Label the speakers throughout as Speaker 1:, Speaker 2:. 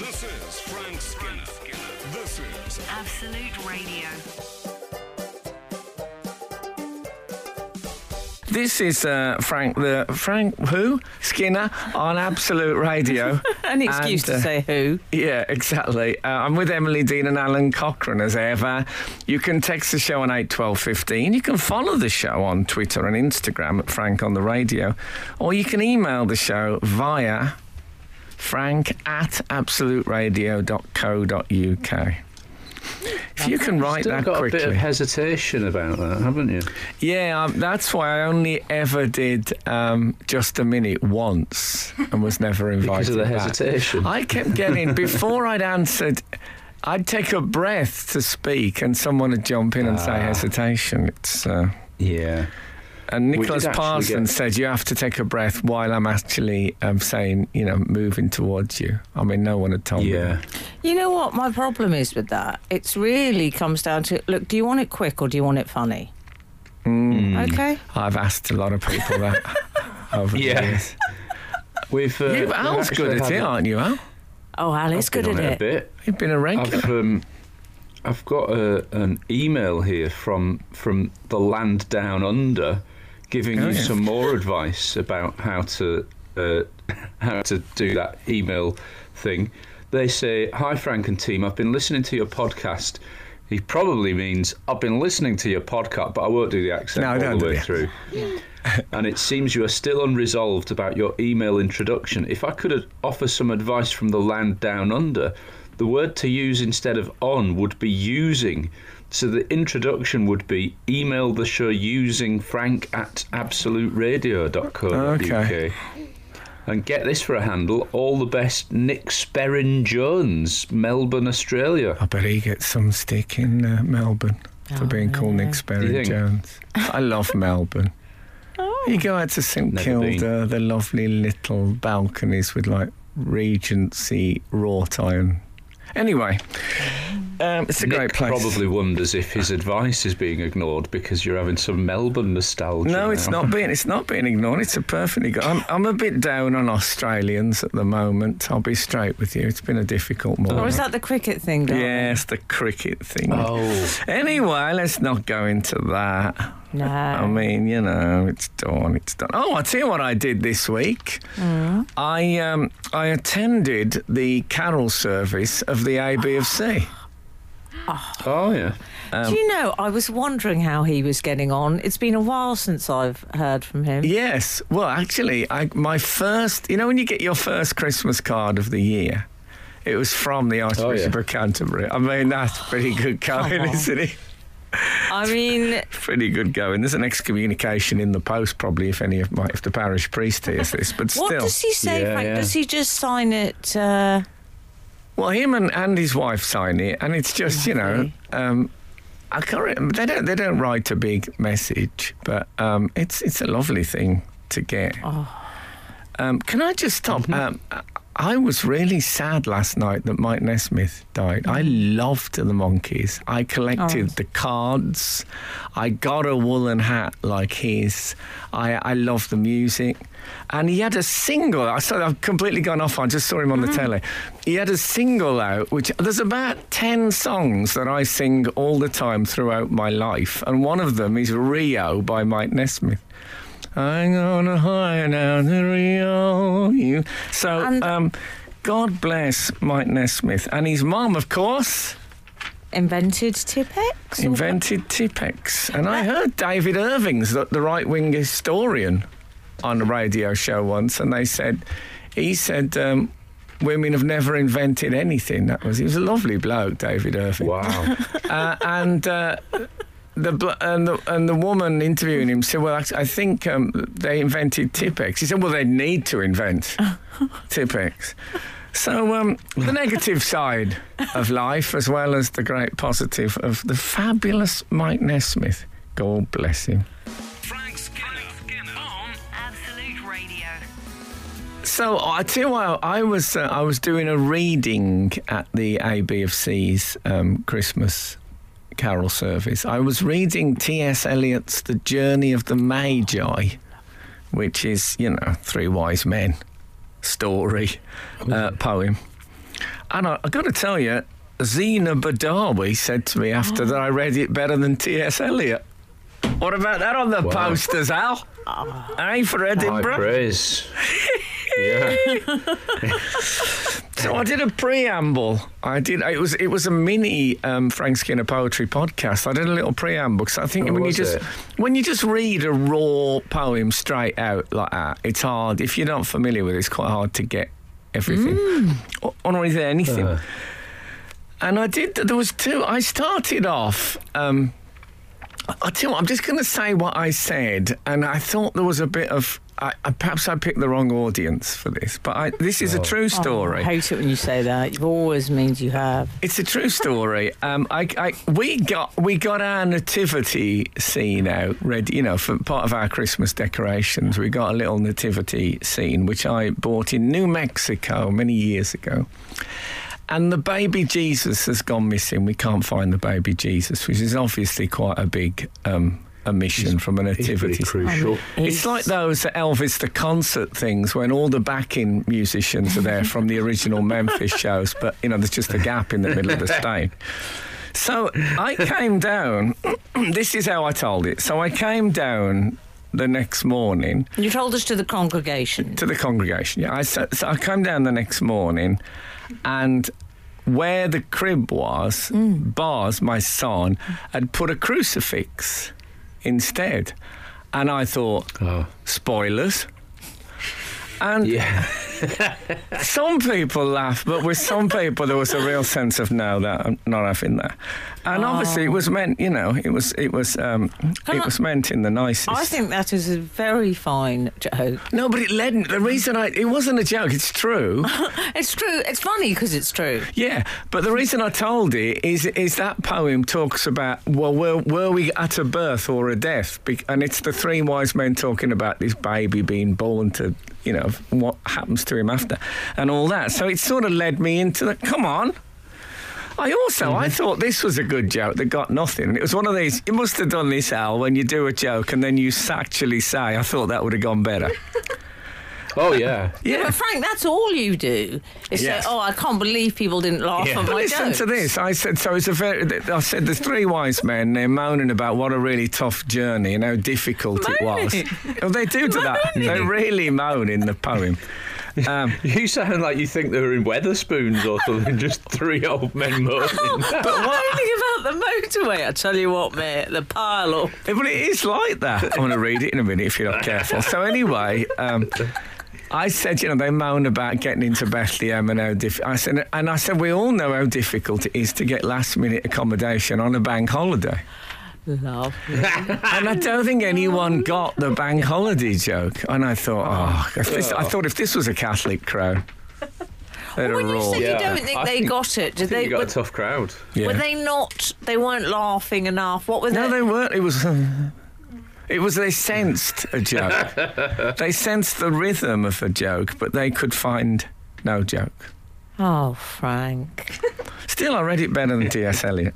Speaker 1: This is Frank Skinner. This is
Speaker 2: Absolute Radio.
Speaker 3: This is uh, Frank the Frank who Skinner on Absolute Radio.
Speaker 4: An excuse
Speaker 3: And,
Speaker 4: to
Speaker 3: uh,
Speaker 4: say who.
Speaker 3: Yeah, exactly. Uh, I'm with Emily Dean and Alun Cochrane as ever. You can text the show on eight twelve fifteen. You can follow the show on Twitter and Instagram at Frank on the Radio, or you can email the show via frank at absoluteradio.co.uk. If you can write
Speaker 5: Still
Speaker 3: that
Speaker 5: got a bit of
Speaker 3: quickly.
Speaker 5: hesitation about that, haven't you?
Speaker 3: Yeah, um, that's why I only ever did um, just a minute once and was never invited.
Speaker 5: Because of the
Speaker 3: back.
Speaker 5: hesitation.
Speaker 3: I kept getting before I'd answered. I'd take a breath to speak, and someone would jump in and say
Speaker 5: Ah.
Speaker 3: hesitation. It's uh,
Speaker 5: Yeah.
Speaker 3: And Nicholas
Speaker 5: actually
Speaker 3: Parsons
Speaker 5: get-
Speaker 3: said you have to take a breath while I'm actually um, saying, you know, moving towards you. I mean, no one had told me.
Speaker 5: Yeah.
Speaker 3: that.
Speaker 4: You know what my problem is with that? It's really comes down to look, do you want it quick or do you want it funny?
Speaker 3: Mm.
Speaker 4: Okay.
Speaker 3: I've asked a lot of people that over the
Speaker 5: Yeah.
Speaker 3: years.
Speaker 5: We've. Uh,
Speaker 3: You,
Speaker 5: we've
Speaker 3: Al's good at
Speaker 5: had
Speaker 3: it,
Speaker 5: a-
Speaker 3: aren't you, Al?
Speaker 4: Oh, Alice,
Speaker 5: I've
Speaker 4: good at
Speaker 5: it a bit.
Speaker 3: You've been a regular.
Speaker 5: I've um, I've got a, an email here from from the land down under, giving
Speaker 3: Oh,
Speaker 5: you
Speaker 3: yeah.
Speaker 5: some more advice about how to uh, how to do that email thing. They say, "Hi Frank and team, I've been listening to your podcast." He probably means I've been listening to your podcast, but I won't do the accent
Speaker 3: No,
Speaker 5: all
Speaker 3: don't
Speaker 5: the way
Speaker 3: the
Speaker 5: through. and it seems you are still unresolved about your email introduction. If I could offer some advice from the land down under, the word to use instead of on would be using. So the introduction would be email the show using frank at absoluteradio.co.uk.
Speaker 3: Okay.
Speaker 5: And get this for a handle all the best Nick Sperrin Jones, Melbourne, Australia.
Speaker 3: I bet he gets some stick in uh, Melbourne for
Speaker 4: Oh,
Speaker 3: being called
Speaker 4: yeah.
Speaker 3: Nick
Speaker 5: Sperrin?
Speaker 3: Jones. I love Melbourne. You go out to St
Speaker 5: Never
Speaker 3: Kilda, the lovely little balconies with like Regency wrought iron. Anyway, um, it's a
Speaker 5: Nick
Speaker 3: great place.
Speaker 5: probably wonders if his advice is being ignored because you're having some Melbourne nostalgia.
Speaker 3: No, it's
Speaker 5: now.
Speaker 3: not being it's not being ignored. It's a perfectly good. I'm, I'm a bit down on Australians at the moment. I'll be straight with you. It's been a difficult morning.
Speaker 4: Or is that the cricket thing, darling?
Speaker 3: Yes, the cricket thing.
Speaker 5: Oh,
Speaker 3: Anyway, let's not go into that.
Speaker 4: No.
Speaker 3: I mean, you know, it's done. It's done. Oh, I'll tell you what I did this week. Mm. I um, I attended the carol service of the ABFC.
Speaker 5: Oh yeah.
Speaker 4: Do you know, I was wondering how he was getting on. It's been a while since I've heard from him.
Speaker 3: Yes. Well, actually, I, my first. You know, when you get your first Christmas card of the year, it was from the Archbishop of Canterbury. I mean, that's pretty good going,
Speaker 4: Come
Speaker 3: isn't it?
Speaker 4: I mean,
Speaker 3: Pretty good going. There's an excommunication in the post, probably, if any of my if the parish priest hears this. But
Speaker 4: what
Speaker 3: still,
Speaker 4: does he say,
Speaker 5: Yeah,
Speaker 4: Frank?
Speaker 5: yeah.
Speaker 4: Does he just sign it? Uh,
Speaker 3: Well, him and, and his wife sign it, and it's just you know, um, I can't. remember- They don't they don't write a big message, but um, it's it's a lovely thing to get.
Speaker 4: Oh.
Speaker 3: Um, can I just stop? Um, I- was really sad last night that Mike Nesmith died. I loved the Monkees. I collected
Speaker 4: Oh.
Speaker 3: the cards. I got a woolen hat like his. I I love the music, and he had a single. I saw I've completely gone off. I just saw him on the telly. He had a single out, which there's about ten songs that I sing all the time throughout my life, and one of them is Rio by Mike Nesmith. I'm gonna hide out the Rio. You. So,
Speaker 4: And-
Speaker 3: um, God bless Mike Nesmith and his mum, of course,
Speaker 4: invented Tipp-Ex?
Speaker 3: invented Tipp-Ex. And I heard David Irving's the, the right wing historian on a radio show once, and they said he said. Um, Women have never invented anything. That was he was a lovely bloke, David Irving.
Speaker 5: Wow.
Speaker 3: uh, and uh, the and the and the woman interviewing him said, "Well, actually, I think um, they invented Tipp-Ex." He said, "Well, they need to invent Tipp-Ex." So um, the negative side of life, as well as the great positive of the fabulous Mike Nesmith. God bless him.
Speaker 1: Frank Skinner, on
Speaker 2: Absolute Radio.
Speaker 3: So I tell you what, I was uh, I was doing a reading at the AB of C's um, Christmas carol service. I was reading T.S. Eliot's The Journey of the Magi, which is you know three wise men story uh, poem. And I, I got to tell you, Zeinab Badawi said to me after that I read it better than T.S. Eliot. What about that on the
Speaker 5: Wow.
Speaker 3: posters, Al? Hey, for
Speaker 5: High
Speaker 3: Edinburgh.
Speaker 5: praise. yeah.
Speaker 3: So I did a preamble. I did. It was it was a mini um, Frank Skinner poetry podcast. I did a little preamble because I think
Speaker 5: Oh,
Speaker 3: when you just
Speaker 5: it?
Speaker 3: when you just read a raw poem straight out like that, it's hard. If you're not familiar with it, it's quite hard to get everything or, or not even anything.
Speaker 5: Uh,
Speaker 3: And I did. There was two. I started off. Um, I I tell you what, I'm just going to say what I said, and I thought there was a bit of. I, I, perhaps I picked the wrong audience for this, but I, this is a
Speaker 5: Oh.
Speaker 3: true story.
Speaker 4: I hate it when you say that. It always means you have.
Speaker 3: It's a true story. Um, I, I, we got we got our nativity scene out ready. You know, for part of our Christmas decorations, we got a little nativity scene which I bought in New Mexico many years ago. And the baby Jesus has gone missing. We can't find the baby Jesus, which is obviously quite a big um, omission from a nativity.
Speaker 5: pretty crucial.
Speaker 3: It's like those Elvis the concert things when all the backing musicians are there from the original Memphis shows, but you know there's just a gap in the middle of the stage. So I came down. this is how I told it. So I came down the next morning
Speaker 4: You told us to the congregation.
Speaker 3: to the congregation. Yeah, I so, so I came down the next morning, and where the crib was, mm. Buzz, my son, had put a crucifix instead, and I thought,
Speaker 5: Oh.
Speaker 3: spoilers. And
Speaker 5: Yeah.
Speaker 3: Some people laugh, but with some people there was a real sense of no, that I'm not having that. And obviously it was meant, you know, it was it was um, it was meant in the nicest.
Speaker 4: I think that is a very fine joke.
Speaker 3: no, but it led. The reason I it wasn't a joke. It's true.
Speaker 4: It's true. It's funny because it's true.
Speaker 3: Yeah, but the reason I told it is is that poem talks about well, were, were we at a birth or a death? And it's the three wise men talking about this baby being born to you know what happens to him after and all that. So it sort of led me into the come on. I also I mm-hmm. thought this was a good joke that got nothing. And it was one of these. You must have done this, Al, when you do a joke and then you actually say, "I thought that would have gone better."
Speaker 5: Oh yeah.
Speaker 4: Yeah, but Frank, that's all you do. Is
Speaker 3: Yes.
Speaker 4: say, "Oh, I can't believe people didn't laugh
Speaker 5: Yeah.
Speaker 4: at
Speaker 3: But
Speaker 4: my
Speaker 3: listen
Speaker 4: jokes."
Speaker 3: to this. I said so. It's a very. I said there's three wise men. They're moaning about what a really tough journey and how difficult it was. Well, they do do that. They really moan in the poem. Um,
Speaker 5: You sound like you think they were in Wetherspoons or something, just three old men moaning.
Speaker 4: But moaning about the motorway. I tell you what, mate, the pile up.
Speaker 3: but it is like that. I'm going to read it in a minute if you're not careful. So anyway. Um, I said, you know, they moan about getting into Bethlehem and how diff- I said, and I said, we all know how difficult it is to get last minute accommodation on a bank holiday.
Speaker 4: Love.
Speaker 3: And I don't think anyone got the bank holiday joke. And I thought, oh, ah, if this, I oh. thought if this was a Catholic crowd, they'd have
Speaker 4: when you
Speaker 3: roared.
Speaker 4: say
Speaker 5: Yeah,
Speaker 4: you don't think
Speaker 5: I
Speaker 4: they
Speaker 5: think-
Speaker 4: got it,
Speaker 5: I
Speaker 4: did
Speaker 5: think
Speaker 4: they?
Speaker 5: you got
Speaker 4: Were,
Speaker 5: a tough crowd.
Speaker 3: Yeah.
Speaker 4: were they not? They weren't laughing enough. What was
Speaker 3: No, they weren't. It was. It was they sensed a joke. they sensed the rhythm of a joke, but they could find no joke.
Speaker 4: Oh, Frank.
Speaker 3: Still, I read it better than T.S. Eliot.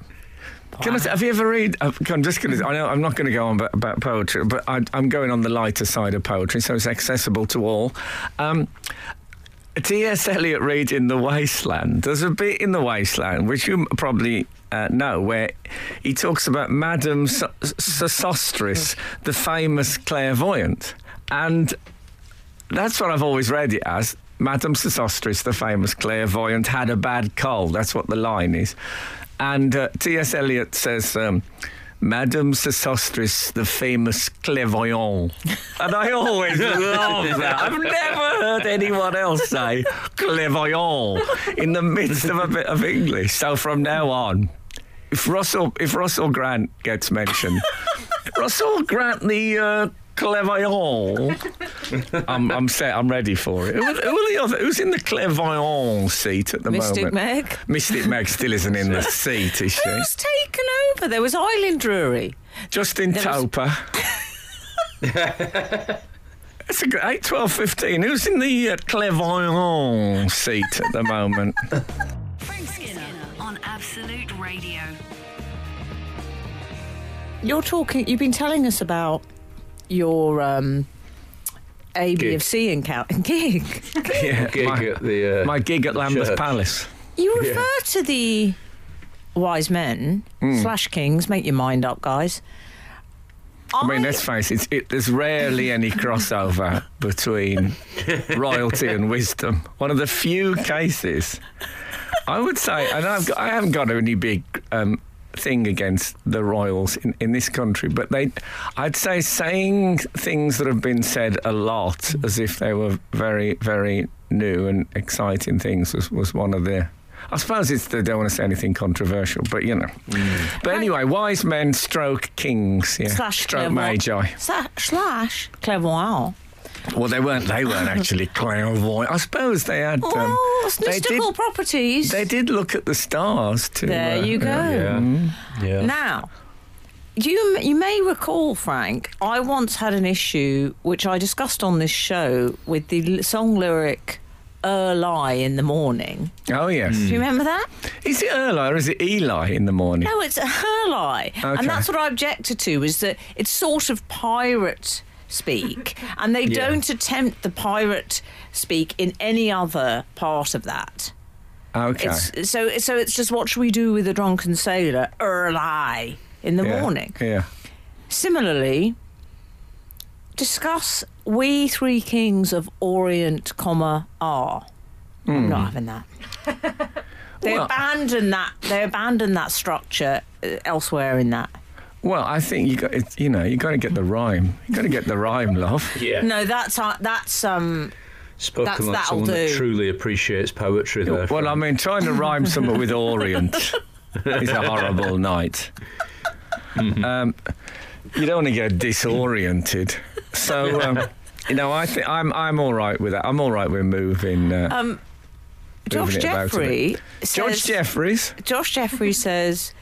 Speaker 3: Can I, say- have you ever read? uh, I'm just going to. I know I'm not going to go on about, about poetry, but I, I'm going on the lighter side of poetry, so it's accessible to all. Um, T.S. Eliot read in The Wasteland. There's a bit in The Wasteland, which you probably uh, know, where he talks about Madame S- Sosostris, the famous clairvoyant. And that's what I've always read it as. Madame Sosostris, the famous clairvoyant, had a bad cold. That's what the line is. And uh, T.S. Eliot says, um, Madame Sosostris, the famous clairvoyant. And I always love that. I've never heard anyone else say clairvoyant in the midst of a bit of English. So from now on, if Russell if Russell Grant gets mentioned, Russell Grant the uh, clairvoyant. I'm I'm set. I'm ready for it. Who, who are the other? Who's in the clairvoyant seat at the moment?
Speaker 4: Mystic
Speaker 3: moment?
Speaker 4: Meg.
Speaker 3: Mystic Meg still isn't in the seat, is she?
Speaker 4: Who's taken over? There was Island Drury.
Speaker 3: Justin
Speaker 4: There was-
Speaker 3: Toper. It's a great 8, 12, 15. Who's in the uh, clairvoyant seat at the moment?
Speaker 2: Frank Skinner on Absolute Radio.
Speaker 4: You're talking. You've been telling us about your um, AB of C encounter gig.
Speaker 3: yeah,
Speaker 5: Gig
Speaker 3: my,
Speaker 5: at the. Uh,
Speaker 3: my gig at Lambeth
Speaker 5: church.
Speaker 3: Palace.
Speaker 4: You refer to the wise men
Speaker 3: Hmm.
Speaker 4: slash kings. Make your mind up, guys.
Speaker 3: I mean, let's face it, it, there's rarely any crossover between royalty and wisdom. One of the few cases. I would say, and I've got, I haven't got any big um, thing against the royals in, in this country, but they, I'd say saying things that have been said a lot as if they were very, very new and exciting things was, was one of the. I suppose it's they don't want to say anything controversial, but you know. Mm. But anyway, wise men stroke kings, yeah,
Speaker 4: Slash
Speaker 3: stroke magi.
Speaker 4: Slash clairvoyant.
Speaker 3: Well, they weren't. They weren't actually clairvoyant. I suppose they had.
Speaker 4: Well,
Speaker 3: Um,
Speaker 4: it's
Speaker 3: they
Speaker 4: mystical
Speaker 3: did.
Speaker 4: properties.
Speaker 3: They did look at the stars too.
Speaker 4: There you go.
Speaker 5: Yeah. Yeah.
Speaker 4: Now, you you may recall, Frank, I once had an issue which I discussed on this show with the song lyric "Early in the morning."
Speaker 3: Oh yes.
Speaker 4: Do you remember that?
Speaker 3: Is it Erla or is it Eli in the morning?
Speaker 4: No, it's Early,
Speaker 3: Okay.
Speaker 4: and that's what I objected to. Is that it's sort of pirate speak, and they
Speaker 5: Yeah.
Speaker 4: don't attempt the pirate speak in any other part of that.
Speaker 3: Okay.
Speaker 4: It's, so so it's just what should we do with a drunken sailor early in the
Speaker 3: yeah.
Speaker 4: morning?
Speaker 3: Yeah.
Speaker 4: Similarly, discuss we three kings of Orient, comma R. am not having that. they
Speaker 3: Hmm. Well-
Speaker 4: abandon that. They abandon that structure uh, elsewhere in that.
Speaker 3: Well, I think you got. It, you know, you got to get the rhyme. You got to get the rhyme, love.
Speaker 5: Yeah.
Speaker 4: No, that's uh, that's um.
Speaker 5: Spoken
Speaker 4: That's-
Speaker 5: like
Speaker 4: that'll
Speaker 5: someone that
Speaker 4: do.
Speaker 5: truly appreciates poetry there.
Speaker 3: Well, I mean, trying to rhyme something with Orient is a horrible night. Um, you don't want to get disoriented. So, um, you know, I think I'm I'm all right with that. I'm all right with moving. Uh,
Speaker 4: Um, Josh
Speaker 3: moving it about
Speaker 4: Jeffrey
Speaker 3: bit.
Speaker 4: says,
Speaker 3: George Jeffries.
Speaker 4: Josh Jeffrey says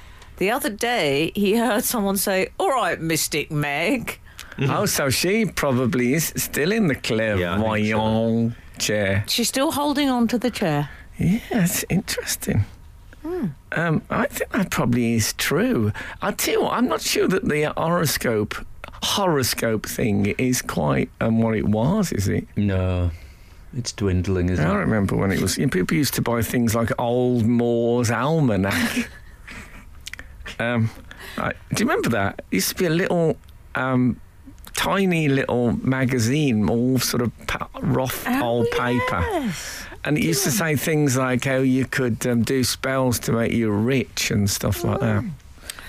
Speaker 4: the other day he heard someone say, "All right, Mystic Meg."
Speaker 3: Oh, so she probably is still in the
Speaker 5: Yeah, I think so.
Speaker 3: chair.
Speaker 4: She's still holding on to the chair.
Speaker 3: Yeah, it's interesting. Um, I think that probably is true. I tell you what, I'm not sure that the horoscope horoscope thing is quite um, what it was. Is it?
Speaker 5: no, it's dwindling, isn't it?
Speaker 3: I
Speaker 5: it?
Speaker 3: remember when it was. You know, people used to buy things like Old Moore's Almanac. um, I, do you remember that? It used to be a little. Um, Tiny little magazine, all sort of pa- rough old paper. And it used to say things like how you could um, do spells to make you rich and stuff like that.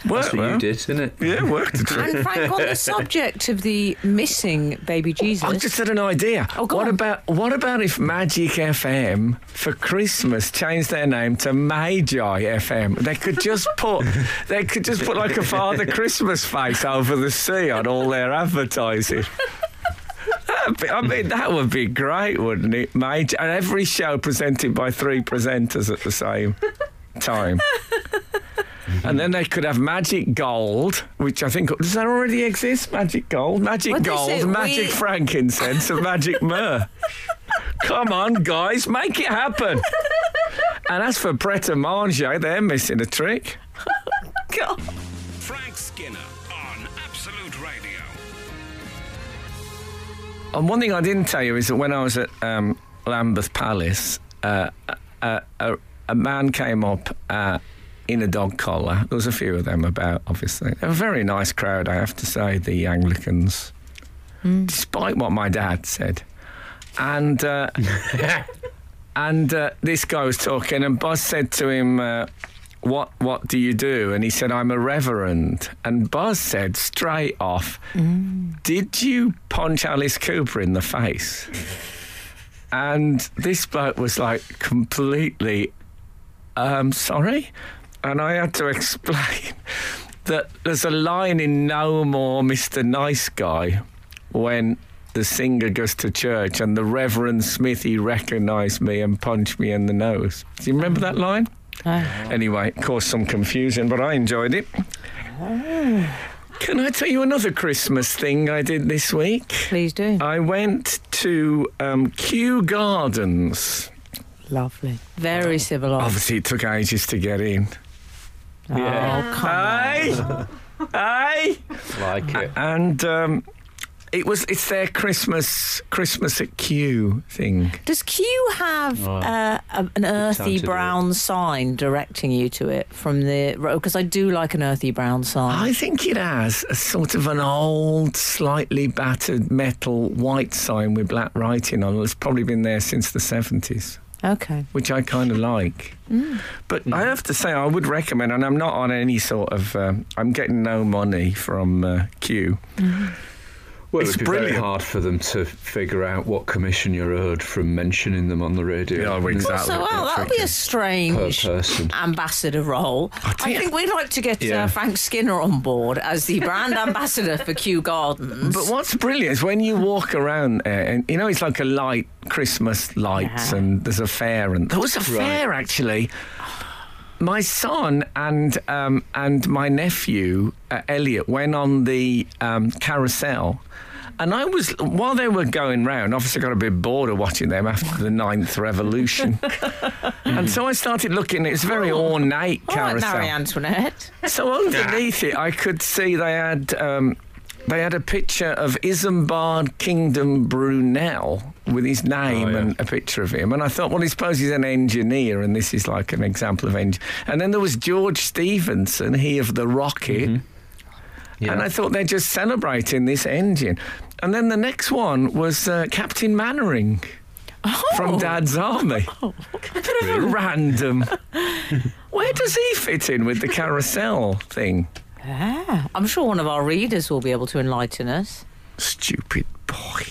Speaker 5: That's
Speaker 3: Worked
Speaker 5: what
Speaker 3: well.
Speaker 5: you did, isn't it?
Speaker 3: Yeah, it worked a trick.
Speaker 4: And Frank, on the subject of the missing baby Jesus,
Speaker 3: I've just had an idea.
Speaker 4: Oh, go
Speaker 3: what
Speaker 4: on.
Speaker 3: about what about if Magic FM for Christmas changed their name to Magi FM? They could just put they could just put like a Father Christmas face over the sea on all their advertising. Be, I mean, that would be great, wouldn't it? Major, and every show presented by three presenters at the same time. And then they could have Magic Gold, which I think does that already exist? Magic Gold, Magic
Speaker 4: What is
Speaker 3: Gold. Magic
Speaker 4: We-
Speaker 3: Frankincense, and Magic Myrrh. Come on, guys, make it happen. And as for Pret a Manger, they're missing a trick.
Speaker 4: God.
Speaker 1: Frank Skinner on Absolute Radio.
Speaker 3: And one thing I didn't tell you is that when I was at um, Lambeth Palace, uh, a, a, a man came up uh, in a dog collar. There was a few of them about, obviously. A very nice crowd, I have to say, the Anglicans, despite what my dad said. And uh, and uh, this guy was talking, and Buzz said to him, uh, "What what do you do?" And he said, "I'm a reverend." And Buzz said straight off, "Did you punch Alice Cooper in the face?" And this bloke was like completely, um, sorry, and I had to explain that there's a line in No More Mr. Nice Guy when the singer goes to church and the Reverend Smithy recognised me and punched me in the nose. Do you remember that line? Anyway, it caused some confusion, but I enjoyed it. Can I tell you another Christmas thing I did this week?
Speaker 4: Please do.
Speaker 3: I went to um, Kew Gardens.
Speaker 4: Lovely. Very civilised.
Speaker 3: Obviously, it took ages to get in.
Speaker 4: Oh, come on.
Speaker 3: Hey! hey!
Speaker 5: Like it.
Speaker 3: And um, It was. It's their Christmas Christmas at Kew thing.
Speaker 4: Does Kew have
Speaker 5: Oh.
Speaker 4: uh, a, an earthy
Speaker 5: time to
Speaker 4: brown sign directing you to it from the road? Because I do like an earthy brown sign.
Speaker 3: I think it has a sort of an old, slightly battered metal white sign with black writing on it. It's probably been there since the seventies.
Speaker 4: Okay.
Speaker 3: which I kind of like. But I have to say, I would recommend, and I'm not on any sort of, um, I'm getting no money from uh, Kew.
Speaker 5: Well,
Speaker 3: It's
Speaker 5: it'd be
Speaker 3: brilliant.
Speaker 5: very hard for them to figure out what commission you're owed from mentioning them on the radio.
Speaker 3: Yeah, exactly.
Speaker 4: So, well, that would be a strange
Speaker 5: person.
Speaker 4: ambassador role. I,
Speaker 3: tell you-
Speaker 4: think we'd like to get
Speaker 5: Yeah.
Speaker 4: uh, Frank Skinner on board as the brand ambassador for Kew Gardens.
Speaker 3: But what's brilliant is when you walk around there, and you know, it's like a light, Christmas lights,
Speaker 4: Yeah.
Speaker 3: and there's a fair, and there was a fair actually. My son and um, and my nephew uh, Elliot went on the um, carousel, and I was while they were going round. Obviously, got a bit bored of watching them after the ninth revolution, and so I started looking. It's a very ornate
Speaker 4: All right,
Speaker 3: carousel.
Speaker 4: Marie Antoinette.
Speaker 3: So underneath it, I could see they had um, they had a picture of Isambard Kingdom Brunel with his name
Speaker 5: Oh, yeah.
Speaker 3: and a picture of him, and I thought, well, I suppose he's an engineer, and this is like an example of engine. And then there was George Stephenson, he of the rocket.
Speaker 5: Mm-hmm. Yeah.
Speaker 3: And I thought they're just celebrating this engine. And then the next one was uh, Captain Mainwaring from Dad's Army. Bit of a random. Where does he fit in with the carousel thing?
Speaker 4: Ah, I'm sure one of our readers will be able to enlighten us.
Speaker 3: Stupid boy.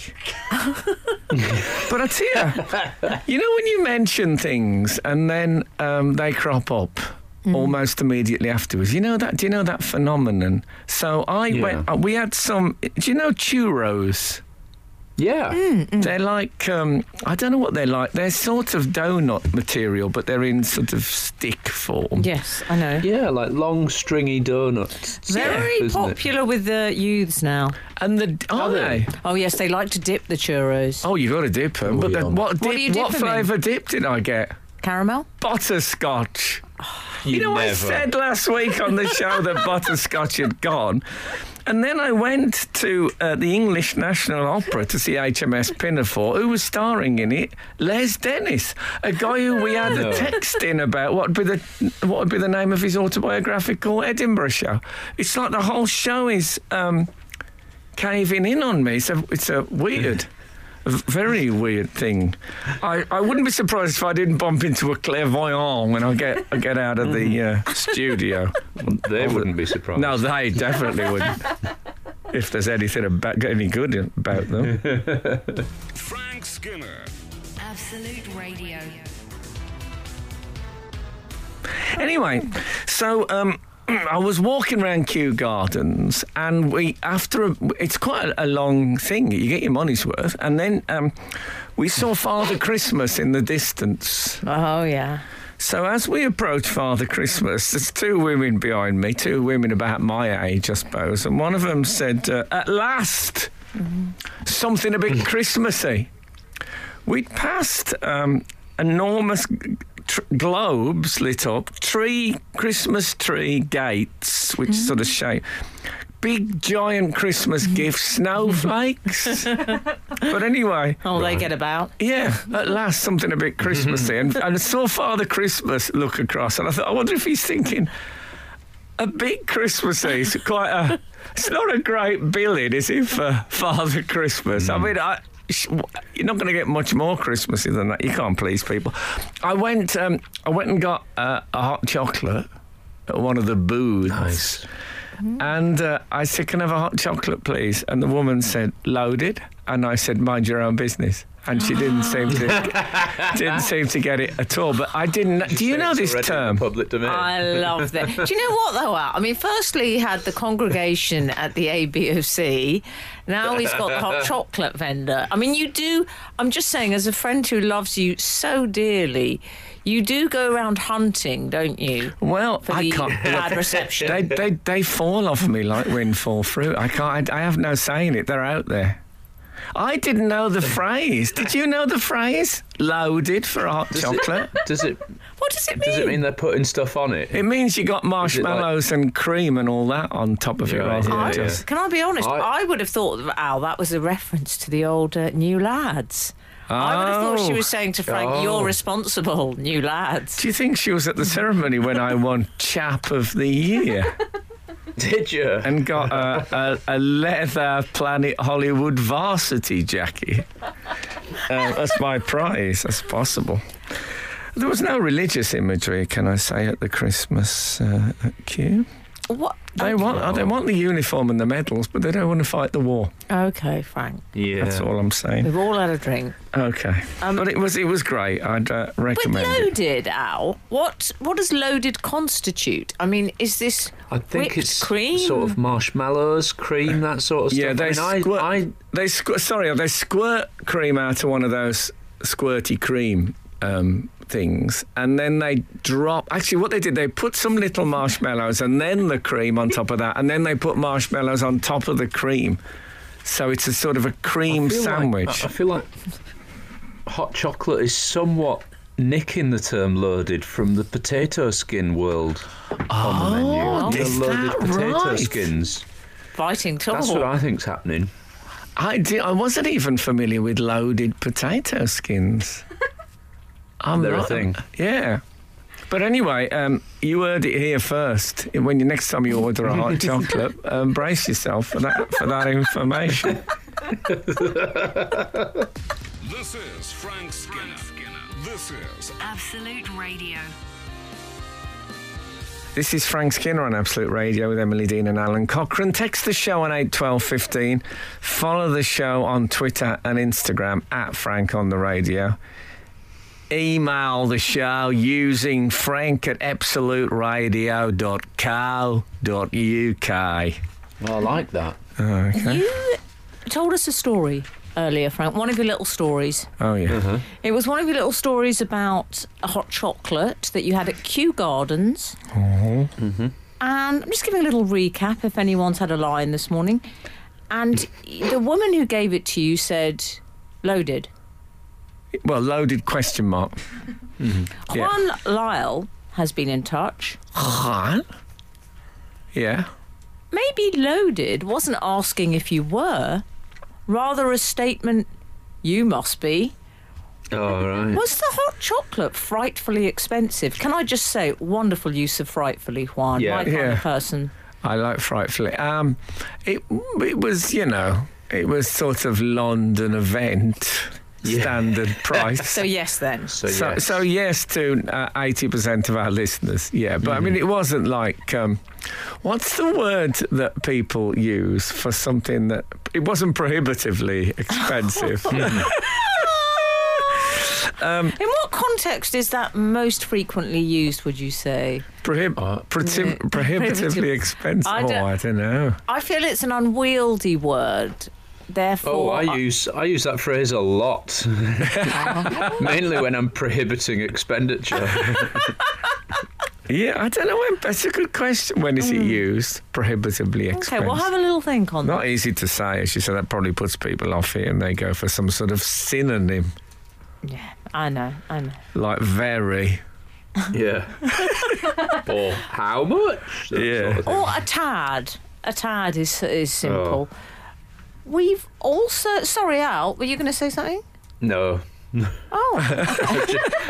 Speaker 3: but I tell you, you know when you mention things and then um, they crop up almost immediately afterwards. You know that? Do you know that phenomenon? So I
Speaker 5: Yeah.
Speaker 3: went. Uh, we had some. Do you know churros?
Speaker 5: Yeah.
Speaker 3: They're like um, I don't know what they're like. They're sort of donut material, but they're in sort of stick form.
Speaker 4: Yes, I know.
Speaker 5: Yeah, like long stringy donuts.
Speaker 4: Very
Speaker 5: stuff,
Speaker 4: popular with the youths now.
Speaker 3: And the are
Speaker 5: they?
Speaker 3: they?
Speaker 4: Oh yes, they like to dip the churros.
Speaker 3: Oh, you've got to dip them.
Speaker 5: Oh,
Speaker 3: but the, what, dip,
Speaker 4: What do dip
Speaker 3: what
Speaker 4: 'em
Speaker 3: flavour dip did I get?
Speaker 4: Caramel.
Speaker 3: Butterscotch.
Speaker 5: You,
Speaker 3: You know, I said last week on the show that butterscotch had gone. And then I went to uh, the English National Opera to see HMS Pinafore, who was starring in it, Les Dennis, a guy who we had a
Speaker 5: No.
Speaker 3: text in about what would be the what would be the name of his autobiographical Edinburgh show. It's like the whole show is um, caving in on me. It's a, it's a weird. A Very weird thing. I, I wouldn't be surprised if I didn't bump into a clairvoyant when I get I get out of the uh, studio.
Speaker 5: They wouldn't be surprised.
Speaker 3: No, they definitely wouldn't. If there's anything about any good about them.
Speaker 1: Frank Skinner.
Speaker 2: Absolute Radio.
Speaker 3: Anyway, so um, I was walking around Kew Gardens, and we after a, it's quite a, a long thing. You get your money's worth, and then um, we saw Father Christmas in the distance.
Speaker 4: Oh yeah.
Speaker 3: So as we approach Father Christmas, there's two women behind me, two women about my age, I suppose, and one of them said, uh, "At last, something a bit Christmassy." We'd passed um, enormous g- tr- globes lit up, tree Christmas tree gates, which sort of mm. shape. Big giant Christmas mm-hmm. gifts, snowflakes. but anyway,
Speaker 4: Oh, they get about.
Speaker 3: yeah, at last something a bit Christmassy. and, and I saw Father Christmas look across, and I thought, I wonder if he's thinking a bit Christmassy. It's quite a. It's not a great billing, is it, for Father Christmas? I mm. mean, I. You're not going to get much more Christmassy than that. You can't please people. I went. Um, I went and got uh, a hot chocolate at one of the booths.
Speaker 5: Nice.
Speaker 3: And uh, I said, Can I have a hot chocolate, please? And the woman said, Loaded. And I said, Mind your own business. And she didn't seem to didn't seem to get it at all. But I didn't. Do you know this term?
Speaker 5: Public domain.
Speaker 4: I love that. Do you know what though? I mean, firstly, he had the congregation at the AB of C. Now he's got the hot chocolate vendor. I mean, you do. I'm just saying, as a friend who loves you so dearly, you do go around hunting, don't you?
Speaker 3: Well,
Speaker 4: For
Speaker 3: I
Speaker 4: the
Speaker 3: can't.
Speaker 4: bad reception.
Speaker 3: They, they they fall off me like windfall fruit. I can't. I, I have no say in it. They're out there. I didn't know the phrase. Did you know the phrase? Loaded for a hot
Speaker 5: Does
Speaker 3: chocolate.
Speaker 5: It, does it
Speaker 4: What does it mean?
Speaker 5: does it mean they're putting stuff on it?
Speaker 3: It means you got marshmallows and cream and all that on top of it,
Speaker 5: Yeah,
Speaker 3: rather than
Speaker 5: yeah,
Speaker 4: I,
Speaker 5: yeah.
Speaker 3: just.
Speaker 4: Can I be honest?
Speaker 5: I-
Speaker 4: I, would have thought, that, Al, that was a reference to the old uh, new lads. I would have thought she
Speaker 3: Oh.
Speaker 4: was saying to Frank,
Speaker 5: Oh.
Speaker 4: "You're responsible, new lads."
Speaker 3: Do you think she was at the ceremony when I won Chap of the Year
Speaker 5: Did you?
Speaker 3: and got a, a, a leather Planet Hollywood varsity jacket? Uh, that's my prize. That's possible. There was no religious imagery, can I say, at the Christmas uh, Kew.
Speaker 4: What?
Speaker 3: They want, they want the uniform and the medals, but they don't want to fight the war.
Speaker 4: Okay, Frank.
Speaker 5: yeah.
Speaker 3: That's all I'm saying.
Speaker 4: We've all had a drink.
Speaker 3: Okay, but it was it was great. I'd uh, recommend it.
Speaker 4: loaded, Al, what what does loaded constitute? I mean, is this
Speaker 5: I think
Speaker 4: whipped
Speaker 5: it's
Speaker 4: cream?
Speaker 5: sort of marshmallows, cream, that sort of stuff.
Speaker 3: Yeah, they
Speaker 5: I mean,
Speaker 3: squirt.
Speaker 5: I, I,
Speaker 3: they squ- sorry, they squirt cream out of one of those squirty cream um, things, and then they drop. Actually, what they did, they put some little marshmallows and then the cream on top of that, and then they put marshmallows on top of the cream. So it's a sort of a cream
Speaker 5: I feel like-
Speaker 3: sandwich.
Speaker 5: I, I feel like hot chocolate is somewhat nicking the term loaded from the potato skin world on the menu.
Speaker 3: Oh,
Speaker 5: The
Speaker 3: is
Speaker 5: loaded
Speaker 3: that
Speaker 5: potato
Speaker 3: right?
Speaker 5: skins.
Speaker 4: fighting talk?
Speaker 5: That's what I think's happening.
Speaker 3: I, di- I wasn't even familiar with loaded potato skins. I'm
Speaker 5: They're a thing.
Speaker 3: Yeah. But anyway, um, you heard it here first. When you next time you order a hot chocolate, um, brace yourself for that for that information.
Speaker 1: This is Frank Skinner. This is
Speaker 2: Absolute Radio.
Speaker 3: This is Frank Skinner on Absolute Radio with Emily Dean and Alun Cochrane. Text the show on eight twelve fifteen. Follow the show on Twitter and Instagram at Frank on the Radio. Email the show using frank at absoluteradio.co.uk.
Speaker 5: I like that.
Speaker 3: Okay.
Speaker 4: You told us a story earlier, Frank. One of your little stories.
Speaker 3: Oh, yeah. Mm-hmm.
Speaker 4: It was one of your little stories about a hot chocolate that you had at Kew Gardens. Mm-hmm. Mm-hmm. And I'm just giving a little recap if anyone's had a line this morning. And the woman who gave it to you said, loaded.
Speaker 3: Well, loaded question mark. Yeah.
Speaker 4: Juan Lyle has been in touch.
Speaker 3: Huh? Yeah.
Speaker 4: Maybe loaded wasn't asking if you were, rather a statement, you must be.
Speaker 5: Oh, right.
Speaker 4: Was the hot chocolate frightfully expensive? Can I just say, wonderful use of frightfully, Juan.
Speaker 5: Yeah.
Speaker 4: My kind
Speaker 3: Yeah.
Speaker 4: of person.
Speaker 3: I like frightfully. Um, it it was you know it was sort of London event
Speaker 5: Yeah.
Speaker 3: standard price.
Speaker 4: So yes, then.
Speaker 5: So,
Speaker 3: So,
Speaker 5: yes.
Speaker 3: so yes to uh, eighty percent of our listeners, yeah. But I mean, it wasn't like um, what's the word that people use for something that it wasn't prohibitively expensive.
Speaker 4: In what context is that most frequently used? Would you say?
Speaker 3: Prohib-
Speaker 5: Uh,
Speaker 3: prohib- prohibitively expensive.
Speaker 4: I
Speaker 3: oh,
Speaker 4: don't-
Speaker 3: I don't know.
Speaker 4: I feel it's an unwieldy word.
Speaker 5: Oh, I use I use that phrase a lot, mainly when I'm prohibiting expenditure.
Speaker 3: Yeah, I don't know when. That's a good question. When is it mm. used? Prohibitively expensive.
Speaker 4: okay, we'll have a little think on
Speaker 3: Not
Speaker 4: that.
Speaker 3: easy to say, as you said. That probably puts people off here, and they go for some sort of synonym,
Speaker 4: Yeah, I know, I know.
Speaker 3: like very.
Speaker 5: yeah. or how much? That
Speaker 3: Yeah.
Speaker 5: sort of thing.
Speaker 4: Or a tad. A tad is is simple. Oh. We've also. Sorry, Al. Were you going to say something?
Speaker 5: No.
Speaker 4: Oh,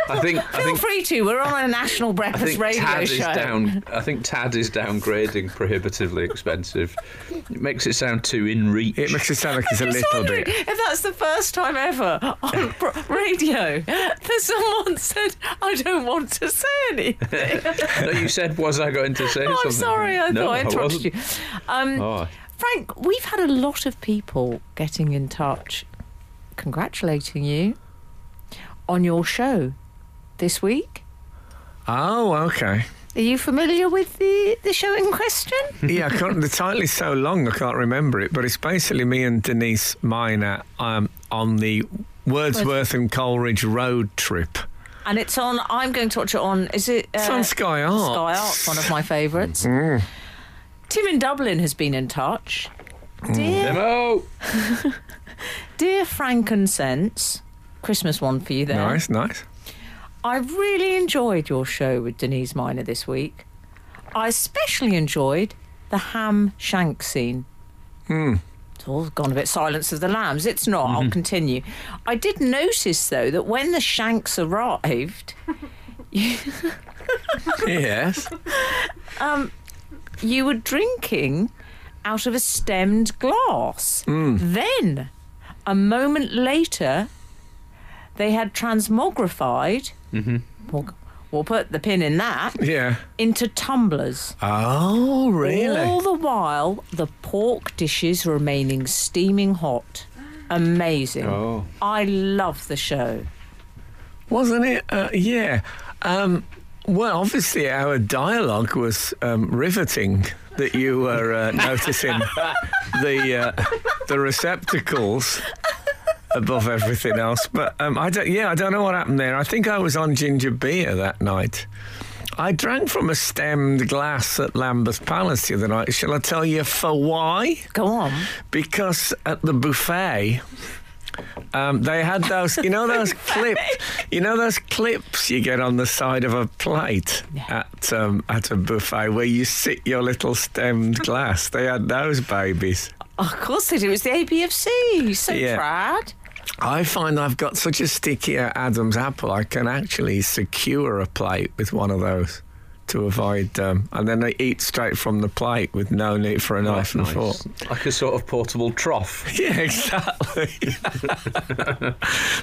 Speaker 5: I think I
Speaker 4: feel
Speaker 5: think
Speaker 4: free to. We're on a national
Speaker 5: I
Speaker 4: breakfast
Speaker 5: think
Speaker 4: radio
Speaker 5: Tad
Speaker 4: show.
Speaker 5: is down. I think Tad is downgrading prohibitively expensive. It makes it sound too in reach.
Speaker 3: It makes it sound like it's a
Speaker 4: I'm just
Speaker 3: little bit.
Speaker 4: if that's the first time ever on radio that someone said, "I don't want to say anything."
Speaker 5: no, you said was I going to say
Speaker 4: Oh,
Speaker 5: something?
Speaker 4: I'm sorry, I
Speaker 5: no,
Speaker 4: thought I interrupted
Speaker 5: wasn't.
Speaker 4: you. Um,
Speaker 5: Oh,
Speaker 4: Frank, we've had a lot of people getting in touch, congratulating you on your show this week.
Speaker 3: Oh, okay.
Speaker 4: Are you familiar with the, the show in question?
Speaker 3: Yeah, I can't, the title is so long I can't remember it, but it's basically me and Denise Mina um, on the Wordsworth and Coleridge road trip.
Speaker 4: And it's on. I'm going to watch it on. Is it?
Speaker 3: It's
Speaker 4: uh,
Speaker 3: on Sky Arts. Mm.
Speaker 4: Sky Arts, one of my favourites. Tim in Dublin has been in touch. Mm. Dear,
Speaker 5: Demo.
Speaker 4: Dear Frankincense, Christmas one for you there.
Speaker 3: Nice, nice.
Speaker 4: I really enjoyed your show with Denise Mina this week. I especially enjoyed the ham shank scene.
Speaker 3: Hmm.
Speaker 4: It's all gone a bit Silence of the Lambs. It's not. I'll mm-hmm. continue. I did notice, though, that when the shanks arrived,
Speaker 3: Yes.
Speaker 4: Um, you were drinking out of a stemmed glass. Then, a moment later, they had transmogrified. We'll, we'll put the pin in that
Speaker 3: Yeah.
Speaker 4: into tumblers.
Speaker 3: Oh, really?
Speaker 4: All the while, the pork dishes remaining steaming hot. Amazing.
Speaker 5: Oh.
Speaker 4: I love the show.
Speaker 3: Wasn't it? Uh, yeah. Um, well, obviously, our dialogue was um, riveting. That you were uh, noticing the uh, the receptacles above everything else. But um, I don't. Yeah, I don't know what happened there. I think I was on ginger beer that night. I drank from a stemmed glass at Lambeth Palace the other night. Shall I tell you for why?
Speaker 4: Go on.
Speaker 3: because at the buffet um, they had those you know those clips you know those clips you get on the side of a plate at um, at a buffet where you sit your little stemmed glass they had those babies
Speaker 4: Of course they do. It's the AB of C. So
Speaker 3: Yeah.
Speaker 4: proud.
Speaker 3: I find I've got such a sticky Adam's apple I can actually secure a plate with one of those to avoid um, and then they eat straight from the plate with no need for a knife and
Speaker 5: Nice.
Speaker 3: fork
Speaker 5: Like a sort of portable trough.
Speaker 3: Yeah, exactly.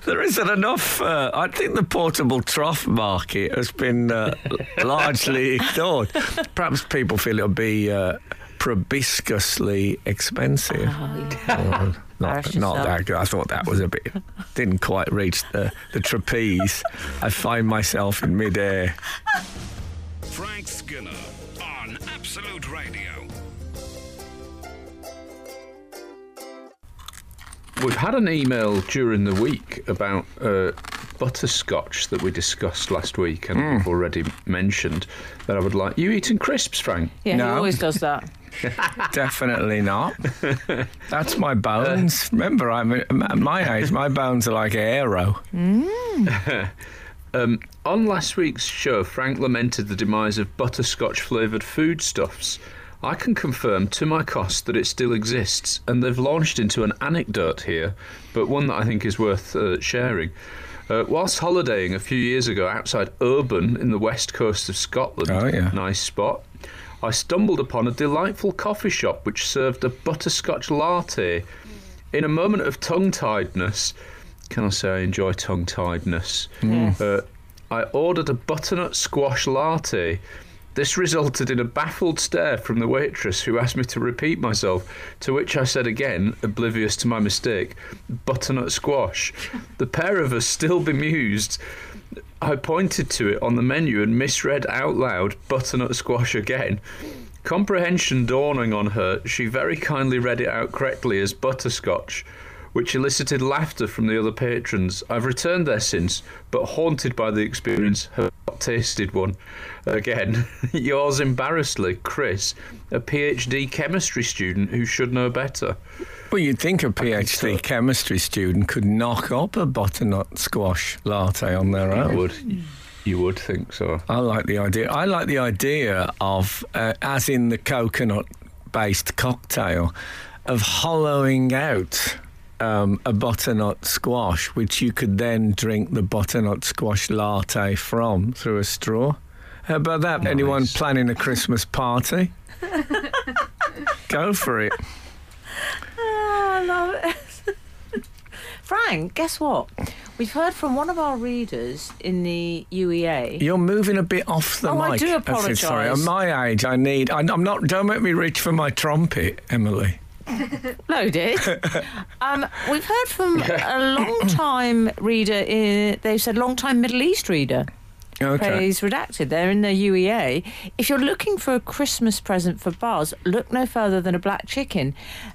Speaker 3: there isn't enough. Uh, I think the portable trough market has been uh, largely ignored. Perhaps people feel it'll be uh, probiscuously expensive. Or not,
Speaker 4: Harsh
Speaker 3: not
Speaker 4: yourself.
Speaker 3: that good. I thought that was a bit. Didn't quite reach the, the trapeze. I find myself in midair.
Speaker 1: Frank Skinner on Absolute Radio.
Speaker 5: We've had an email during the week about uh, butterscotch that we discussed last week, and
Speaker 3: Hmm.
Speaker 5: we've already mentioned that I would like you eating crisps, Frank.
Speaker 4: Yeah, he always does that.
Speaker 3: Definitely not. That's my bones. Remember, I'm at my age. My bones are like aero.
Speaker 5: Um, on last week's show, Frank lamented the demise of butterscotch flavoured foodstuffs. I can confirm to my cost that it still exists, and they've launched into an anecdote here, but one that I think is worth uh, sharing. Uh, whilst holidaying a few years ago outside Oban in the west coast of Scotland,
Speaker 3: Oh, yeah.
Speaker 5: nice spot, I stumbled upon a delightful coffee shop which served a butterscotch latte. In a moment of tongue tiedness, can I say I enjoy tongue tiedness? Uh, I ordered a butternut squash latte. This resulted in a baffled stare from the waitress who asked me to repeat myself, to which I said again, oblivious to my mistake, butternut squash. The pair of us still bemused. I pointed to it on the menu and misread out loud butternut squash again. Comprehension dawning on her, she very kindly read it out correctly as butterscotch, which elicited laughter from the other patrons. I've returned there since, but haunted by the experience, have not tasted one. Again, yours embarrassedly, Chris, a PhD chemistry student who should know better.
Speaker 3: Well, you'd think a PhD chemistry student could knock up a butternut squash latte on their own.
Speaker 5: You would, you would think so.
Speaker 3: I like the idea. I like the idea of, uh, as in the coconut-based cocktail, of hollowing out um, a butternut squash, which you could then drink the butternut squash latte from through a straw. How about that? Anyone planning a Christmas party? Go for it.
Speaker 4: Oh, I love it. Frank, guess what? We've heard from one of our readers in the UEA.
Speaker 3: You're moving a bit off the
Speaker 4: Oh, I
Speaker 3: mic.
Speaker 4: do
Speaker 3: That's it, Sorry, at my age, I need. I, I'm not. Don't make me reach for my trumpet, Emily.
Speaker 4: Loaded. um, we've heard from a long-time reader. In, they've said long-time Middle East reader.
Speaker 3: Okay.
Speaker 4: Praise redacted. They're in the UEA. If you're looking for a Christmas present for Buzz, look no further than a black chicken.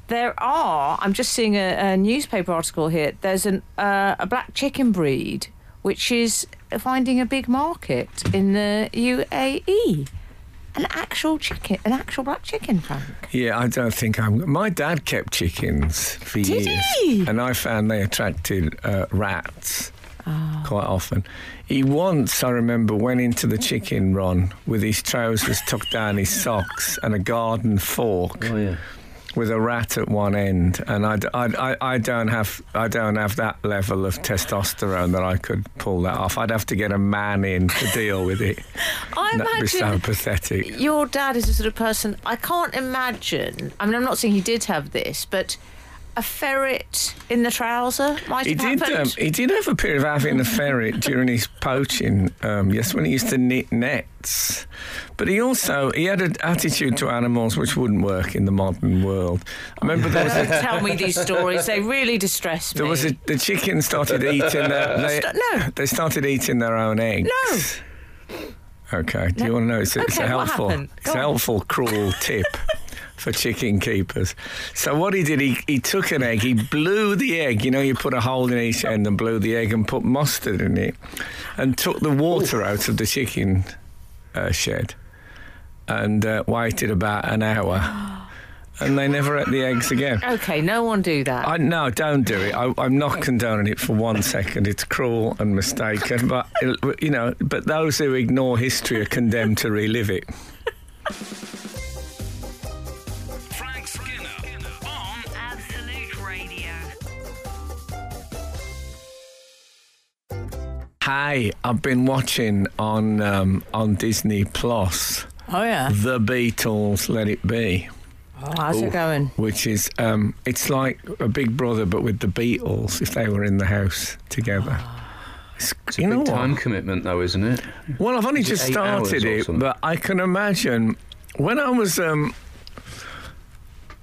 Speaker 4: There are. I'm just seeing a, a newspaper article here. There's an uh, a black chicken breed which is finding a big market in the UAE. An actual chicken, an actual black chicken, Frank.
Speaker 3: Yeah, I don't think I'm. My dad kept chickens for
Speaker 4: Did
Speaker 3: years,
Speaker 4: he?
Speaker 3: and I found they attracted uh, rats
Speaker 4: Oh.
Speaker 3: quite often. He once, I remember, went into the chicken run with his trousers tucked down his socks and a garden fork
Speaker 5: Oh yeah.
Speaker 3: With a rat at one end, and I, I- I don't have I don't have that level of testosterone that I could pull that off. I'd have to get a man in to deal with it.
Speaker 4: I
Speaker 3: That'd be so pathetic.
Speaker 4: your dad is the sort of person I can't imagine. I mean, I'm not saying he did have this, but a ferret in the trouser might
Speaker 3: He did. Um, he did have a period of having a ferret during his poaching. Um, yes, when he used to knit nets. But he also he had an attitude to animals which wouldn't work in the modern world. I remember there was a,
Speaker 4: Tell me these stories. They really distress me.
Speaker 3: there was a, the chickens started eating their they,
Speaker 4: no.
Speaker 3: they started eating their own eggs.
Speaker 4: No.
Speaker 3: Okay. Do you want to know? It's, a- it's a helpful, it's a helpful, cruel tip for chicken keepers. So what he did, he, he took an egg, he blew the egg. You know, you put a hole in each end and blew the egg and put mustard in it, and took the water out of the chicken uh, shed, and uh, waited about an hour. And they never ate the eggs again.
Speaker 4: Okay, no one do that.
Speaker 3: I, no, don't do it. I, I'm not condoning it for one second. It's cruel and mistaken, but you know, but those who ignore history are condemned to relive it. Hey, I've been watching on um, on Disney Plus
Speaker 4: oh yeah.
Speaker 3: The Beatles Let It Be,
Speaker 4: Oh, how's it going?
Speaker 3: which is um, it's like a Big Brother but with the Beatles if they were in the house together. It's,
Speaker 5: It's a
Speaker 3: you know
Speaker 5: big
Speaker 3: what?
Speaker 5: time commitment, though, isn't it?
Speaker 3: Well, I've only
Speaker 5: Is
Speaker 3: just
Speaker 5: eight hours
Speaker 3: started it, but I can imagine when I was um,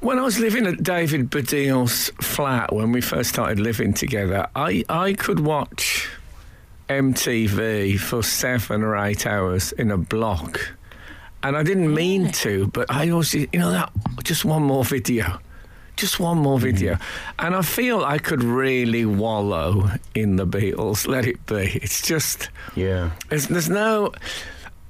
Speaker 3: when I was living at David Baddiel's flat when we first started living together. I I could watch MTV for seven or eight hours in a block, and I didn't mean to, but I always you know that just one more video. Just one more
Speaker 5: Mm-hmm.
Speaker 3: video. And I feel I could really wallow in the Beatles. Let it be. It's just.
Speaker 5: Yeah.
Speaker 3: There's, there's no.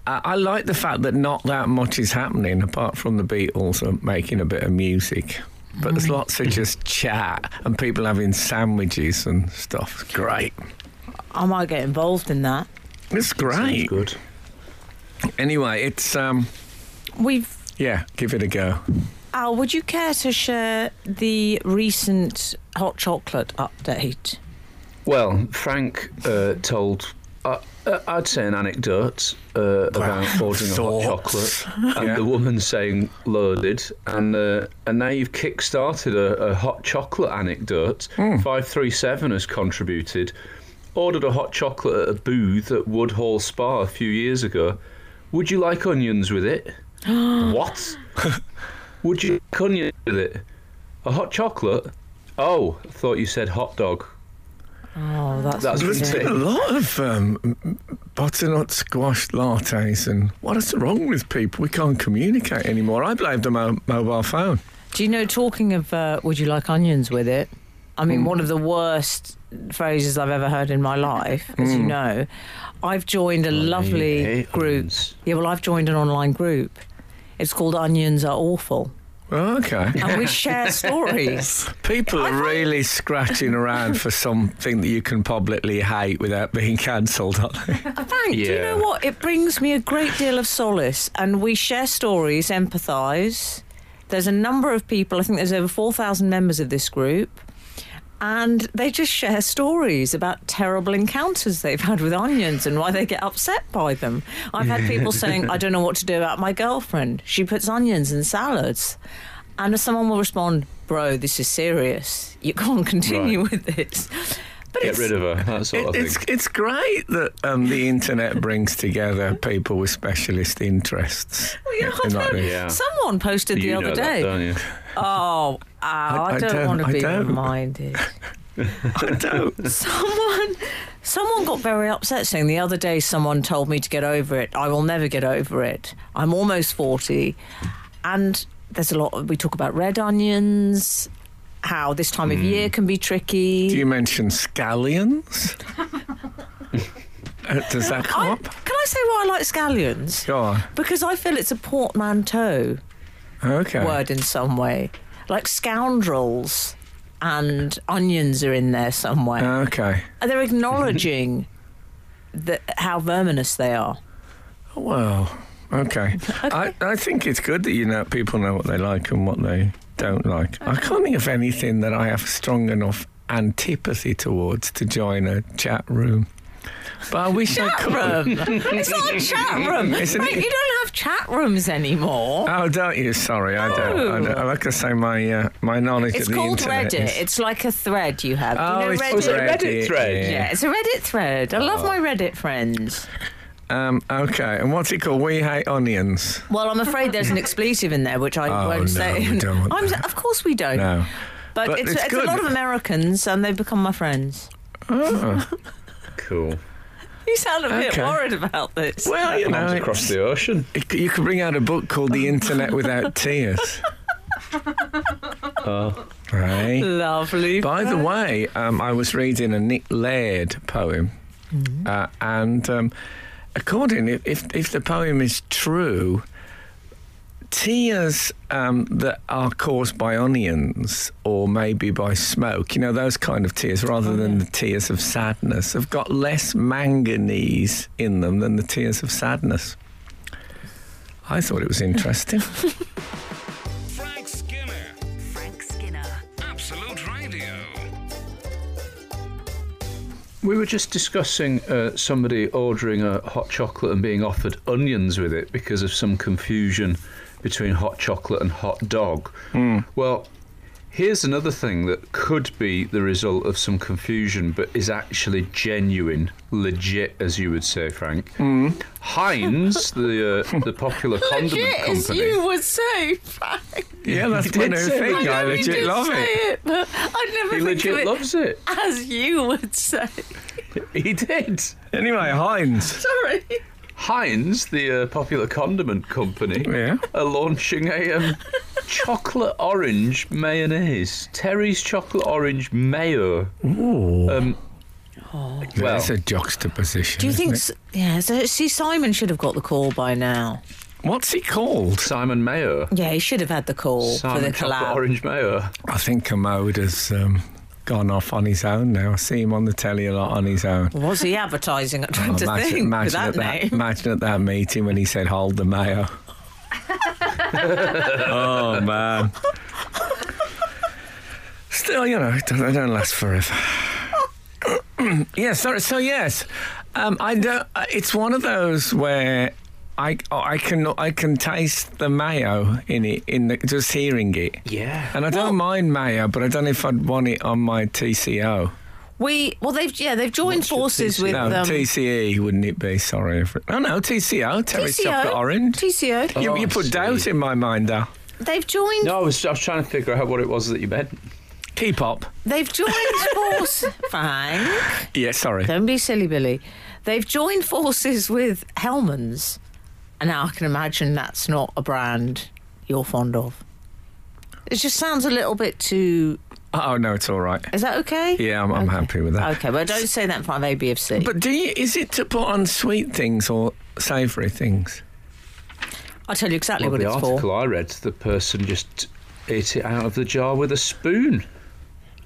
Speaker 3: I, I like the fact that not that much is happening apart from the Beatles are making a bit of music. But there's lots of just chat and people having sandwiches and stuff. It's great.
Speaker 4: I might get involved in that.
Speaker 3: It's
Speaker 5: Sounds
Speaker 3: great.
Speaker 5: good.
Speaker 3: Anyway, it's um
Speaker 4: We've.
Speaker 3: yeah, give it a go.
Speaker 4: Al, would you care to share the recent hot chocolate update?
Speaker 5: Well, Frank uh, told, uh, uh, I'd say an anecdote uh, about ordering a hot
Speaker 3: Thoughts.
Speaker 5: chocolate and
Speaker 3: Yeah.
Speaker 5: the woman saying loaded, and uh, and now you've kick-started a, a hot chocolate anecdote.
Speaker 3: Hmm.
Speaker 5: Five three seven has contributed. Ordered a hot chocolate at a booth at Woodhall Spa a few years ago. Would you like onions with it? what? Would you like onions with it? A hot chocolate? Oh, I thought you said hot dog.
Speaker 4: Oh, that's,
Speaker 5: That's
Speaker 3: There's
Speaker 5: ridiculous.
Speaker 3: been a lot of um, butternut squash lattes, and what is wrong with people? We can't communicate anymore. I blame the mo- mobile phone.
Speaker 4: Do you know, talking of uh, would you like onions with it? I mean, one of the worst phrases I've ever heard in my life, as you hmm. know. I've joined a lovely group.
Speaker 5: onions.
Speaker 4: Yeah, well, I've joined an online group. It's called Onions Are Awful.
Speaker 3: Oh, okay.
Speaker 4: And we share stories.
Speaker 3: People are really scratching around for something that you can publicly hate without being cancelled, aren't they?
Speaker 4: Frank, do you know what? It brings me a great deal of solace, and we share stories, empathise. There's a number of people. I think there's over four thousand members of this group, and they just share stories about terrible encounters they've had with onions and why they get upset by them. I've had people saying, "I don't know what to do about my girlfriend. She puts onions in salads," and someone will respond, "Bro, this is serious. You can't continue with this." But
Speaker 5: Get rid of her, that sort of
Speaker 3: It, it's
Speaker 5: thing.
Speaker 3: it's great that um, the internet brings together people with specialist interests.
Speaker 4: Well, you know, I
Speaker 3: in that
Speaker 4: don't-
Speaker 3: way.
Speaker 5: Yeah.
Speaker 4: Someone posted the other
Speaker 5: know
Speaker 4: day.
Speaker 5: that, don't you?
Speaker 4: Oh, Al, I,
Speaker 3: I
Speaker 4: don't,
Speaker 3: don't-
Speaker 4: want to
Speaker 3: I
Speaker 4: be
Speaker 3: don't.
Speaker 4: reminded.
Speaker 3: I don't.
Speaker 4: someone, someone got very upset saying the other day someone told me to get over it. I will never get over it. I'm almost forty, and there's a lot. We talk about red onions, how this time of year can be tricky.
Speaker 3: Do you mention scallions? Uh, does that come
Speaker 4: I,
Speaker 3: up?
Speaker 4: can I say why I like scallions?
Speaker 3: Go on.
Speaker 4: Because I feel it's a portmanteau
Speaker 3: Okay.
Speaker 4: word in some way. Like scoundrels and onions are in there somewhere.
Speaker 3: Okay.
Speaker 4: and they're acknowledging that how verminous they are.
Speaker 3: Well, okay. I, I think it's good that you know people know what they like and what they don't like. I can't think of anything that I have strong enough antipathy towards to join a chat room. But I wish I
Speaker 4: Chat
Speaker 3: could.
Speaker 4: room. it's not a chat room.
Speaker 3: Isn't
Speaker 4: Right,
Speaker 3: it?
Speaker 4: you don't have chat rooms anymore.
Speaker 3: Oh, don't you? Sorry, I don't. I don't like I say, my uh, my knowledge
Speaker 4: it's
Speaker 3: of the
Speaker 4: called Reddit.
Speaker 3: is-
Speaker 4: It's like a thread you have.
Speaker 3: Oh,
Speaker 4: you know
Speaker 3: it's
Speaker 4: Reddit?
Speaker 5: Was it a Reddit
Speaker 3: Reddit,
Speaker 5: thread?
Speaker 3: yeah.
Speaker 4: Yeah, it's a Reddit thread. I love my Reddit friends.
Speaker 3: Um, okay, and what's it called? We hate onions.
Speaker 4: Well, I'm afraid there's an expletive in there, which I
Speaker 3: Oh,
Speaker 4: won't
Speaker 3: no,
Speaker 4: say.
Speaker 3: we don't want
Speaker 4: I'm,
Speaker 3: that.
Speaker 4: of course we don't.
Speaker 3: No.
Speaker 4: But,
Speaker 3: But
Speaker 4: it's,
Speaker 3: it's
Speaker 4: it's, a lot of Americans, and they've become my friends.
Speaker 3: Oh.
Speaker 5: Cool.
Speaker 4: You sound a bit
Speaker 3: Okay.
Speaker 4: worried about this.
Speaker 3: Well, you know,
Speaker 5: Comes across the ocean.
Speaker 3: it- you could bring out a book called The Internet Without Tears. oh. Right.
Speaker 4: Lovely.
Speaker 3: By the way, um, I was reading a Nick Laird poem, uh, and um, according if, if if the poem is true, tears um, that are caused by onions or maybe by smoke, you know, those kind of tears, rather than the tears of sadness, have got less manganese in them than the tears of sadness. I thought it was interesting.
Speaker 5: We were just discussing uh, somebody ordering a hot chocolate and being offered onions with it because of some confusion between hot chocolate and hot dog. Well, here's another thing that could be the result of some confusion, but is actually genuine, legit, as you would say, Frank. Heinz, the uh, the popular condiment
Speaker 4: Legit, as
Speaker 5: company.
Speaker 4: you would say, Frank.
Speaker 3: yeah, that's
Speaker 5: He
Speaker 3: my new thing.
Speaker 5: that.
Speaker 3: I
Speaker 4: know you
Speaker 3: legit
Speaker 4: did
Speaker 3: love
Speaker 4: say
Speaker 3: it.
Speaker 4: but I'd never
Speaker 5: He
Speaker 4: think of
Speaker 5: legit
Speaker 4: it
Speaker 5: loves it.
Speaker 4: as you would say.
Speaker 5: He did.
Speaker 3: Anyway, Heinz.
Speaker 4: Sorry.
Speaker 5: Heinz, the uh, popular condiment company,
Speaker 3: Yeah.
Speaker 5: are launching a um, chocolate orange mayonnaise. Terry's chocolate orange mayo.
Speaker 3: Ooh.
Speaker 5: Um, well,
Speaker 3: That's a juxtaposition.
Speaker 4: Do you think?
Speaker 3: isn't
Speaker 4: Yeah. So, see, Simon should have got the call by now.
Speaker 3: What's he called?
Speaker 5: Simon Mayo.
Speaker 4: Yeah, he should have had the call
Speaker 5: Simon
Speaker 4: for the
Speaker 5: chocolate
Speaker 4: collab.
Speaker 5: orange mayo.
Speaker 3: I think Kermode has um, gone off on his own now. I see him on the telly a lot on his own.
Speaker 4: Was he advertising? I'm trying
Speaker 3: Oh,
Speaker 4: to
Speaker 3: imagine,
Speaker 4: think
Speaker 3: imagine at that, imagine at that meeting when he said, "Hold the mayo." oh man. Still, you know, it don't- they don't last forever. yes. So, so yes, um, I don't. uh, It's one of those where. I, I can I can taste the mayo in it in the, just hearing it,
Speaker 5: Yeah.
Speaker 3: and I don't mind mayo, but I don't know if I'd want it on my TCO.
Speaker 4: We well, they've yeah, they've joined
Speaker 5: What's
Speaker 4: forces with
Speaker 3: No,
Speaker 4: um,
Speaker 3: TCE wouldn't it be? Sorry. If, oh no, TCO, Terry's
Speaker 4: TCO.
Speaker 3: chocolate orange.
Speaker 4: TCO.
Speaker 3: You,
Speaker 5: Oh,
Speaker 3: you
Speaker 5: I
Speaker 3: put
Speaker 5: see.
Speaker 3: doubt in my mind, Al.
Speaker 4: They've joined.
Speaker 5: No, I was, I was trying to figure out what it was that you meant.
Speaker 3: Keep up.
Speaker 4: They've joined forces. Frank,
Speaker 3: Yeah, sorry.
Speaker 4: don't be silly, Billy. They've joined forces with Hellmann's, and now I can imagine that's not a brand you're fond of. It just sounds a little bit too.
Speaker 3: Oh no, it's all right.
Speaker 4: Is that okay?
Speaker 3: Yeah, I'm, I'm
Speaker 4: Okay.
Speaker 3: happy with that.
Speaker 4: Okay, but don't say that in front of AB of C.
Speaker 3: But do you? Is it to put on sweet things or savoury things?
Speaker 4: I'll tell you exactly
Speaker 5: Well,
Speaker 4: what
Speaker 5: the article. I read, the person just ate it out of the jar with a spoon.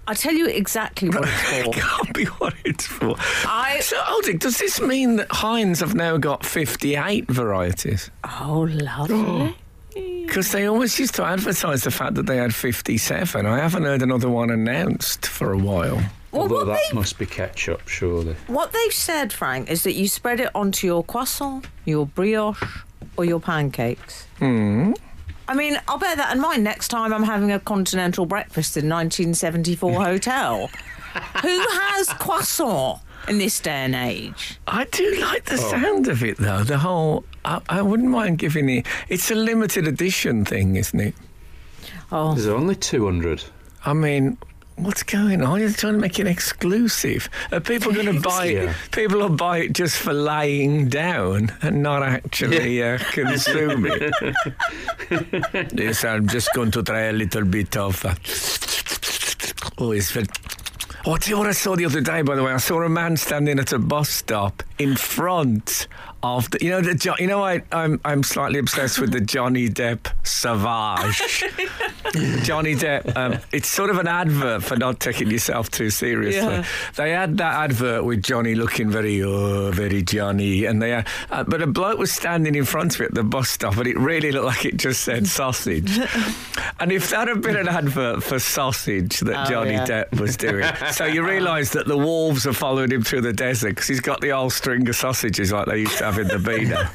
Speaker 4: I'll tell you exactly what it's
Speaker 3: It
Speaker 4: for.
Speaker 3: can't be what it's for.
Speaker 4: I
Speaker 3: So, Aldic, does this mean that Heinz have now got 58 varieties?
Speaker 4: oh lovely.
Speaker 3: Because they always used to advertise the fact that they had 57. I haven't heard another one announced for a while.
Speaker 4: Well,
Speaker 5: Although that
Speaker 4: they
Speaker 5: must be ketchup, surely.
Speaker 4: What they've said, Frank, is that you spread it onto your croissant, your brioche, or your pancakes.
Speaker 3: Hmm.
Speaker 4: I mean, I'll bear that in mind next time I'm having a continental breakfast in 1974 hotel. Who has croissant in this day and age?
Speaker 3: I do like the oh. sound of it, though. The whole. I, I wouldn't mind giving it. It's a limited edition thing, isn't it?
Speaker 4: Oh,
Speaker 5: There's only 200.
Speaker 3: I mean, what's going on? You're trying to make it exclusive. Are people going to buy it?
Speaker 5: Yeah.
Speaker 3: People will buy it just for laying down and not actually uh, consume it. yes, I'm just going to try a little bit of. Uh, oh, it's very. Oh, tell you what I saw the other day, by the way. I saw a man standing at a bus stop in front of the. You know the. Jo- You know I I'm I'm slightly obsessed with the Johnny Depp Savage. Johnny Depp. Um, it's sort of an advert for not taking yourself too seriously.
Speaker 4: Yeah.
Speaker 3: They had that advert with Johnny looking very, oh, very Johnny, and they, uh, uh, but a bloke was standing in front of it at the bus stop, and it really looked like it just said sausage. and if that had been an advert for sausage that
Speaker 4: Oh,
Speaker 3: Johnny
Speaker 4: yeah.
Speaker 3: Depp was doing, so you realise that the wolves are following him through the desert because he's got the old string of sausages like they used to have in the Beano.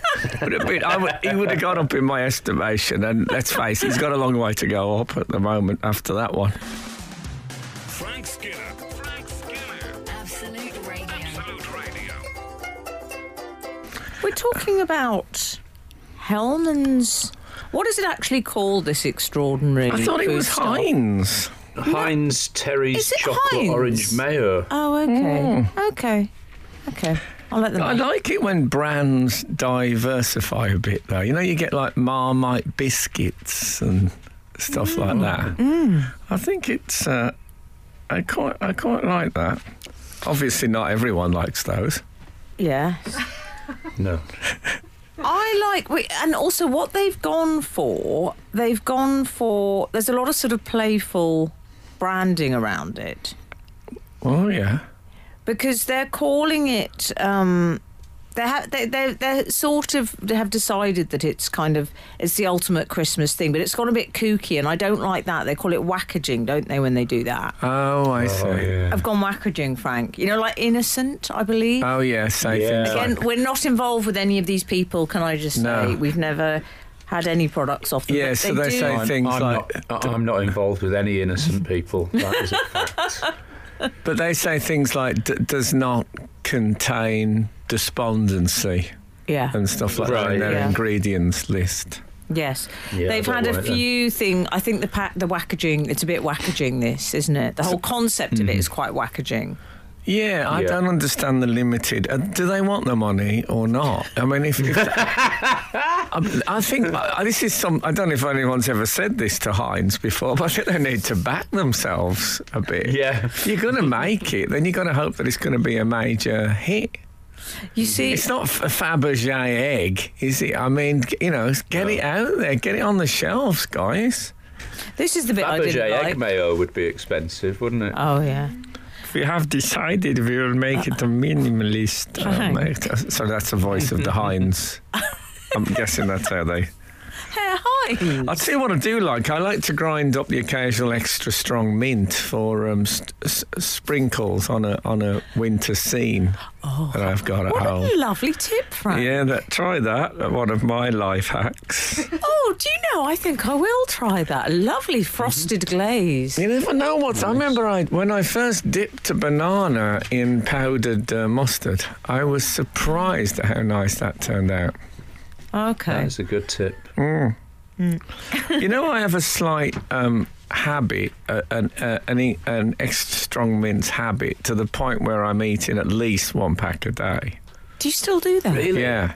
Speaker 3: would have been, I would, he would have gone up in my estimation, and let's face it, he's got a long way to go up at the moment after that one.
Speaker 1: Frank Skinner. Frank Skinner.
Speaker 2: Absolute Radio.
Speaker 1: Absolute Radio.
Speaker 4: We're talking about Hellmann's. What is it actually called? This extraordinary.
Speaker 3: I thought it was
Speaker 4: stuff?
Speaker 3: Heinz.
Speaker 5: Heinz Terry's
Speaker 4: Is
Speaker 5: chocolate
Speaker 4: Heinz?
Speaker 5: orange mayo.
Speaker 4: Oh, okay, hmm. okay, okay. I'll let them.
Speaker 3: I like it when brands diversify a bit, though. You know, you get like Marmite biscuits and stuff like that. I think it's. Uh, I quite, I quite like that. Obviously, not everyone likes those.
Speaker 4: Yeah.
Speaker 5: No.
Speaker 4: I like, we- and also what they've gone for, they've gone for, there's a lot of sort of playful branding around it
Speaker 3: Oh yeah.
Speaker 4: Because they're calling it, um, they have, they, they, they're sort of, they have decided that it's kind of, it's the ultimate Christmas thing, but it's gone a bit kooky and I don't like that. They call it wackaging, don't they, when they do that?
Speaker 3: Oh, I see.
Speaker 5: Oh, yeah.
Speaker 4: I've gone wackaging, Frank. You know, like innocent, I believe.
Speaker 3: Oh yeah, I
Speaker 5: Yeah.
Speaker 3: things
Speaker 4: Again,
Speaker 3: like.
Speaker 4: we're not involved with any of these people. Can I just say we've never had any products off them?
Speaker 3: Yeah, so they
Speaker 4: do-
Speaker 3: say
Speaker 5: I'm,
Speaker 3: things
Speaker 5: I'm
Speaker 3: like.
Speaker 5: not, I'm not involved with any innocent people. That is a fact.
Speaker 3: But they say things like d- does not contain despondency
Speaker 4: yeah,
Speaker 3: and stuff like that in their
Speaker 4: Yeah.
Speaker 3: ingredients list.
Speaker 4: yes.
Speaker 5: Yeah,
Speaker 4: They've had a
Speaker 5: want then.
Speaker 4: few things. I think the pa- the wackaging. It's a bit wackaging. This isn't it? The whole concept of it hmm. is quite wackaging.
Speaker 3: Yeah, I
Speaker 5: Yeah.
Speaker 3: don't understand the limited. Uh, do they want the money or not? I mean, if, if I, I think uh, this is some. I don't know if anyone's ever said this to Heinz before, but I think they need to back themselves a bit.
Speaker 5: Yeah.
Speaker 3: If you're going to make it, then you're going to hope that it's going to be a major hit.
Speaker 4: You see,
Speaker 3: It's not a Fabergé egg, is it? I mean, you know, get it out there, get it on the shelves, guys.
Speaker 4: this is the bit I
Speaker 5: Fabergé
Speaker 4: didn't
Speaker 5: egg
Speaker 4: like.
Speaker 5: mayo would be expensive, wouldn't it?
Speaker 4: Oh yeah.
Speaker 3: We have decided we will make it a minimalist. make- um, so that's the voice of the Heinz. I'm guessing that's how they.
Speaker 4: Heinz.
Speaker 3: I'll tell you what I do like. I like to grind up the occasional extra strong mint for um, st- s- sprinkles on a on a winter scene that I've got at
Speaker 4: What
Speaker 3: home.
Speaker 4: a lovely tip, Frank.
Speaker 3: Yeah, that, try that. One of my life hacks.
Speaker 4: Oh, do you know? I think I will try that. Lovely frosted glaze.
Speaker 3: You never know what. I remember I, when I first dipped a banana in powdered uh, mustard. I was surprised at how nice that turned out.
Speaker 4: Okay.
Speaker 5: That's a good tip.
Speaker 3: you know, I have a slight um, habit, uh, an, uh, an, e- an extra strong mint habit, to the point where I'm eating at least one pack a day.
Speaker 4: Do you still do that?
Speaker 5: Really?
Speaker 3: Yeah.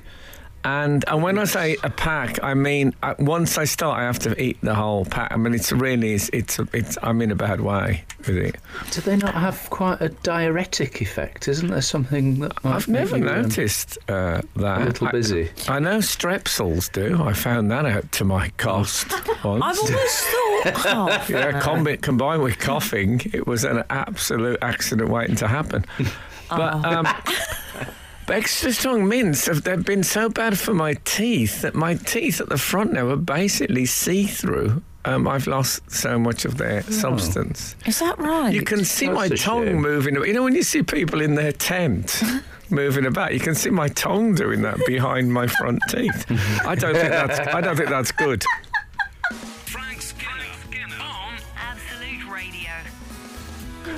Speaker 3: And and when I say a pack, I mean uh, once I start, I have to eat the whole pack. I mean, it's really it's it's, it's I'm in a bad way with it.
Speaker 5: Do they not have quite a diuretic effect? Isn't there something that
Speaker 3: I've never
Speaker 5: you, um,
Speaker 3: noticed uh, that.
Speaker 5: a little busy?
Speaker 3: I know strepsils do. I found that out to my cost once.
Speaker 4: I've always thought. Oh,
Speaker 3: yeah, combi- combined with coughing, it was an absolute accident waiting to happen. But, um, but extra strong mints have they've been so bad for my teeth that my teeth at the front now are basically see through. Um, I've lost so much of their substance.
Speaker 4: Is that right?
Speaker 3: You can see
Speaker 5: That's
Speaker 3: my tongue
Speaker 5: shame.
Speaker 3: moving. You know when you see people in their tent moving about, you can see my tongue doing that behind my front teeth. I don't think that's. I don't think that's good.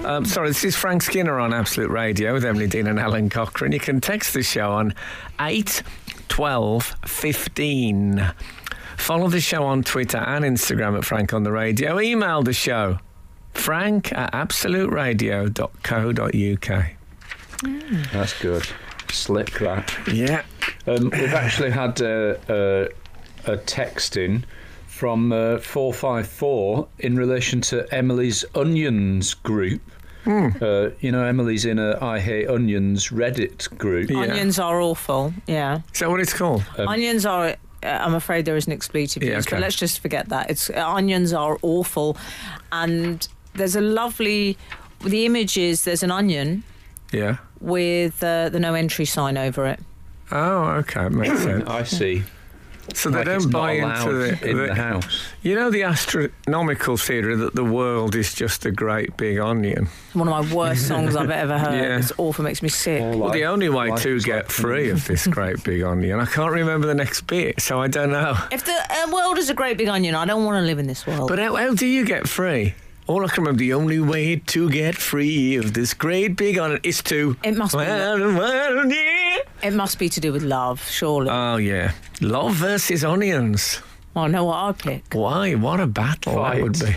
Speaker 3: Um, sorry, this is Frank Skinner on Absolute Radio with Emily Dean and Alun Cochrane. You can text the show on 8 12 15. Follow the show on Twitter and Instagram at Frank on the Radio. Email the show frank at absoluteradio.co.uk.
Speaker 5: That's good. Slick that.
Speaker 3: Yeah.
Speaker 5: Um, we've actually had a, a, a text in from uh, 454 in relation to Emily's Onions group. Uh, you know, Emily's in a I Hate Onions Reddit group.
Speaker 3: Yeah.
Speaker 4: Onions are awful. Yeah.
Speaker 3: Is that what it's called?
Speaker 4: onions are. Uh, I'm afraid there is an expletive
Speaker 3: Yeah,
Speaker 4: used,
Speaker 3: okay.
Speaker 4: but let's just forget that. It's uh, onions are awful, and there's a lovely. The image is there's an onion
Speaker 3: Yeah.
Speaker 4: with uh, the no entry sign over it.
Speaker 3: Oh, okay, makes sense.
Speaker 5: I see.
Speaker 3: So they
Speaker 5: Like
Speaker 3: don't buy into the,
Speaker 5: in
Speaker 3: the-
Speaker 5: the house.
Speaker 3: You know the astronomical theory that the world is just a great big onion.
Speaker 4: One of my worst songs I've ever heard.
Speaker 3: Yeah.
Speaker 4: It's awful, makes me sick.
Speaker 3: Well, the only way to get
Speaker 5: like
Speaker 3: free of this great big onion, I can't remember the next bit, so I don't know.
Speaker 4: If the uh, world is a great big onion, I don't want to live in this world.
Speaker 3: But how, how do you get free? All I can remember, the only way to get free of this great big onion is to.
Speaker 4: It must be
Speaker 3: Well, well, yeah.
Speaker 4: it must be to do with love, surely.
Speaker 3: Oh, yeah. Love versus onions.
Speaker 4: well, I know what I'd pick.
Speaker 3: Why? What a battle that would be.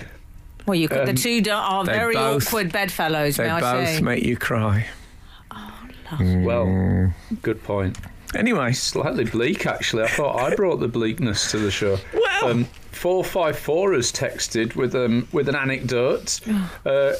Speaker 4: Well, you could, the two are
Speaker 3: Um,
Speaker 4: very
Speaker 3: both-
Speaker 4: awkward bedfellows,
Speaker 3: They
Speaker 4: may I
Speaker 3: both
Speaker 4: say.
Speaker 3: make you cry. Oh, love.
Speaker 5: Well, good point.
Speaker 3: Anyway,
Speaker 5: Slightly bleak, actually. I thought I brought the bleakness to the show.
Speaker 3: Well-
Speaker 5: um, four five four has texted with um with an anecdote. Uh,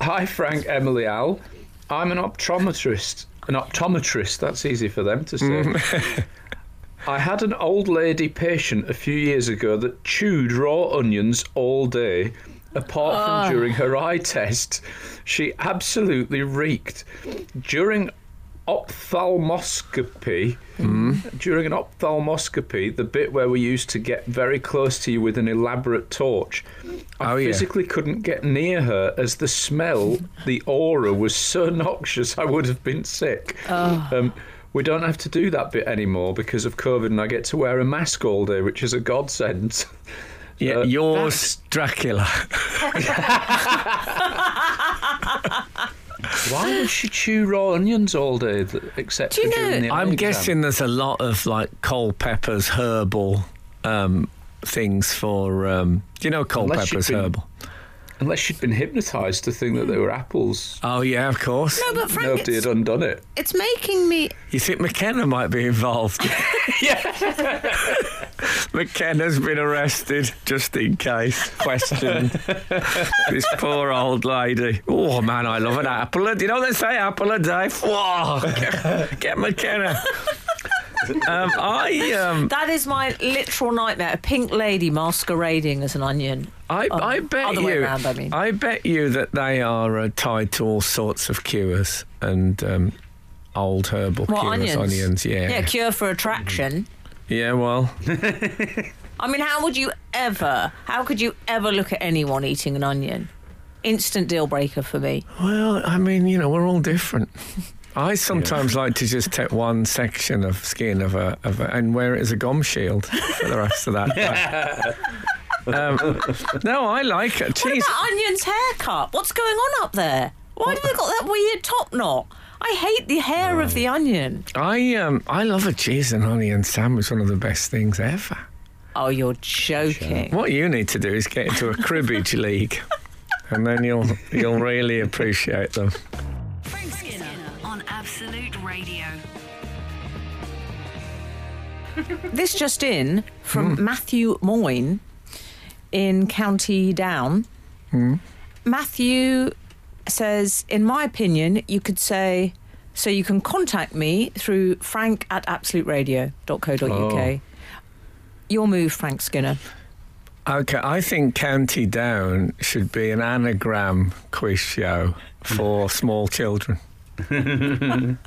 Speaker 5: Hi, Frank, Emily, Al. I'm an optometrist. An optometrist. That's easy for them to say. I had an old lady patient a few years ago that chewed raw onions all day. Apart from during her eye test, she absolutely reeked. During ophthalmoscopy, during an ophthalmoscopy, the bit where we used to get very close to you with an elaborate torch, I
Speaker 3: Oh, yeah.
Speaker 5: physically couldn't get near her as the smell, the aura was so noxious I would have been sick. Um, we don't have to do that bit anymore because of COVID, and I get to wear a mask all day, which is a godsend.
Speaker 3: yeah,
Speaker 5: Uh,
Speaker 3: yours, Dracula.
Speaker 5: Why would she chew raw onions all day, th- except
Speaker 4: Do you
Speaker 5: for during the
Speaker 3: I'm
Speaker 5: eye exam?
Speaker 3: guessing there's a lot of like Culpeper's herbal um, things for. Um, do you know
Speaker 5: Unless
Speaker 3: Culpeper's
Speaker 5: you've been-
Speaker 3: herbal?
Speaker 5: Unless she'd been hypnotised to think that they were apples.
Speaker 3: Oh yeah, of course.
Speaker 4: no, but Frank,
Speaker 5: Nobody
Speaker 4: it's,
Speaker 5: had undone it.
Speaker 4: it's making me.
Speaker 3: You think McKenna might be involved? McKenna's been arrested just in case. Questioned. this poor old lady. Oh man, I love an apple. a- You know what they say apple a day. Whoa, get, get McKenna. Um, I um,
Speaker 4: That is my literal nightmare. A pink lady masquerading as an onion.
Speaker 3: I,
Speaker 4: Oh,
Speaker 3: I bet
Speaker 4: other
Speaker 3: you.
Speaker 4: way around, I mean.
Speaker 3: I bet you that they are uh, tied to all sorts of cures and um, old herbal
Speaker 4: What
Speaker 3: cures.
Speaker 4: onions?
Speaker 3: yeah.
Speaker 4: Yeah, cure for attraction.
Speaker 3: Yeah, well,
Speaker 4: I mean, how would you ever? How could you ever look at anyone eating an onion? Instant deal breaker for me.
Speaker 3: well, I mean, you know, we're all different. I sometimes like to just take one section of skin of a, of a and wear it as a gum shield for the rest of that. um, no, I like it.
Speaker 4: What about Onion's haircut? What's going on up there? Why have they got that weird top knot? I hate the hair of the onion.
Speaker 3: I um I love a cheese and onion sandwich. One of the best things ever.
Speaker 4: Oh, you're joking.
Speaker 3: What you need to do is get into a cribbage league, and then you'll you'll really appreciate them.
Speaker 2: Frank Skinner on Absolute Radio.
Speaker 4: This just in from Matthew Moyne in County Down. Matthew says, in my opinion, you could say, so you can contact me through frank at absoluteradio.co.uk.
Speaker 5: Oh.
Speaker 4: Your move, Frank Skinner.
Speaker 3: Okay, I think County Down should be an anagram quiz show for small children.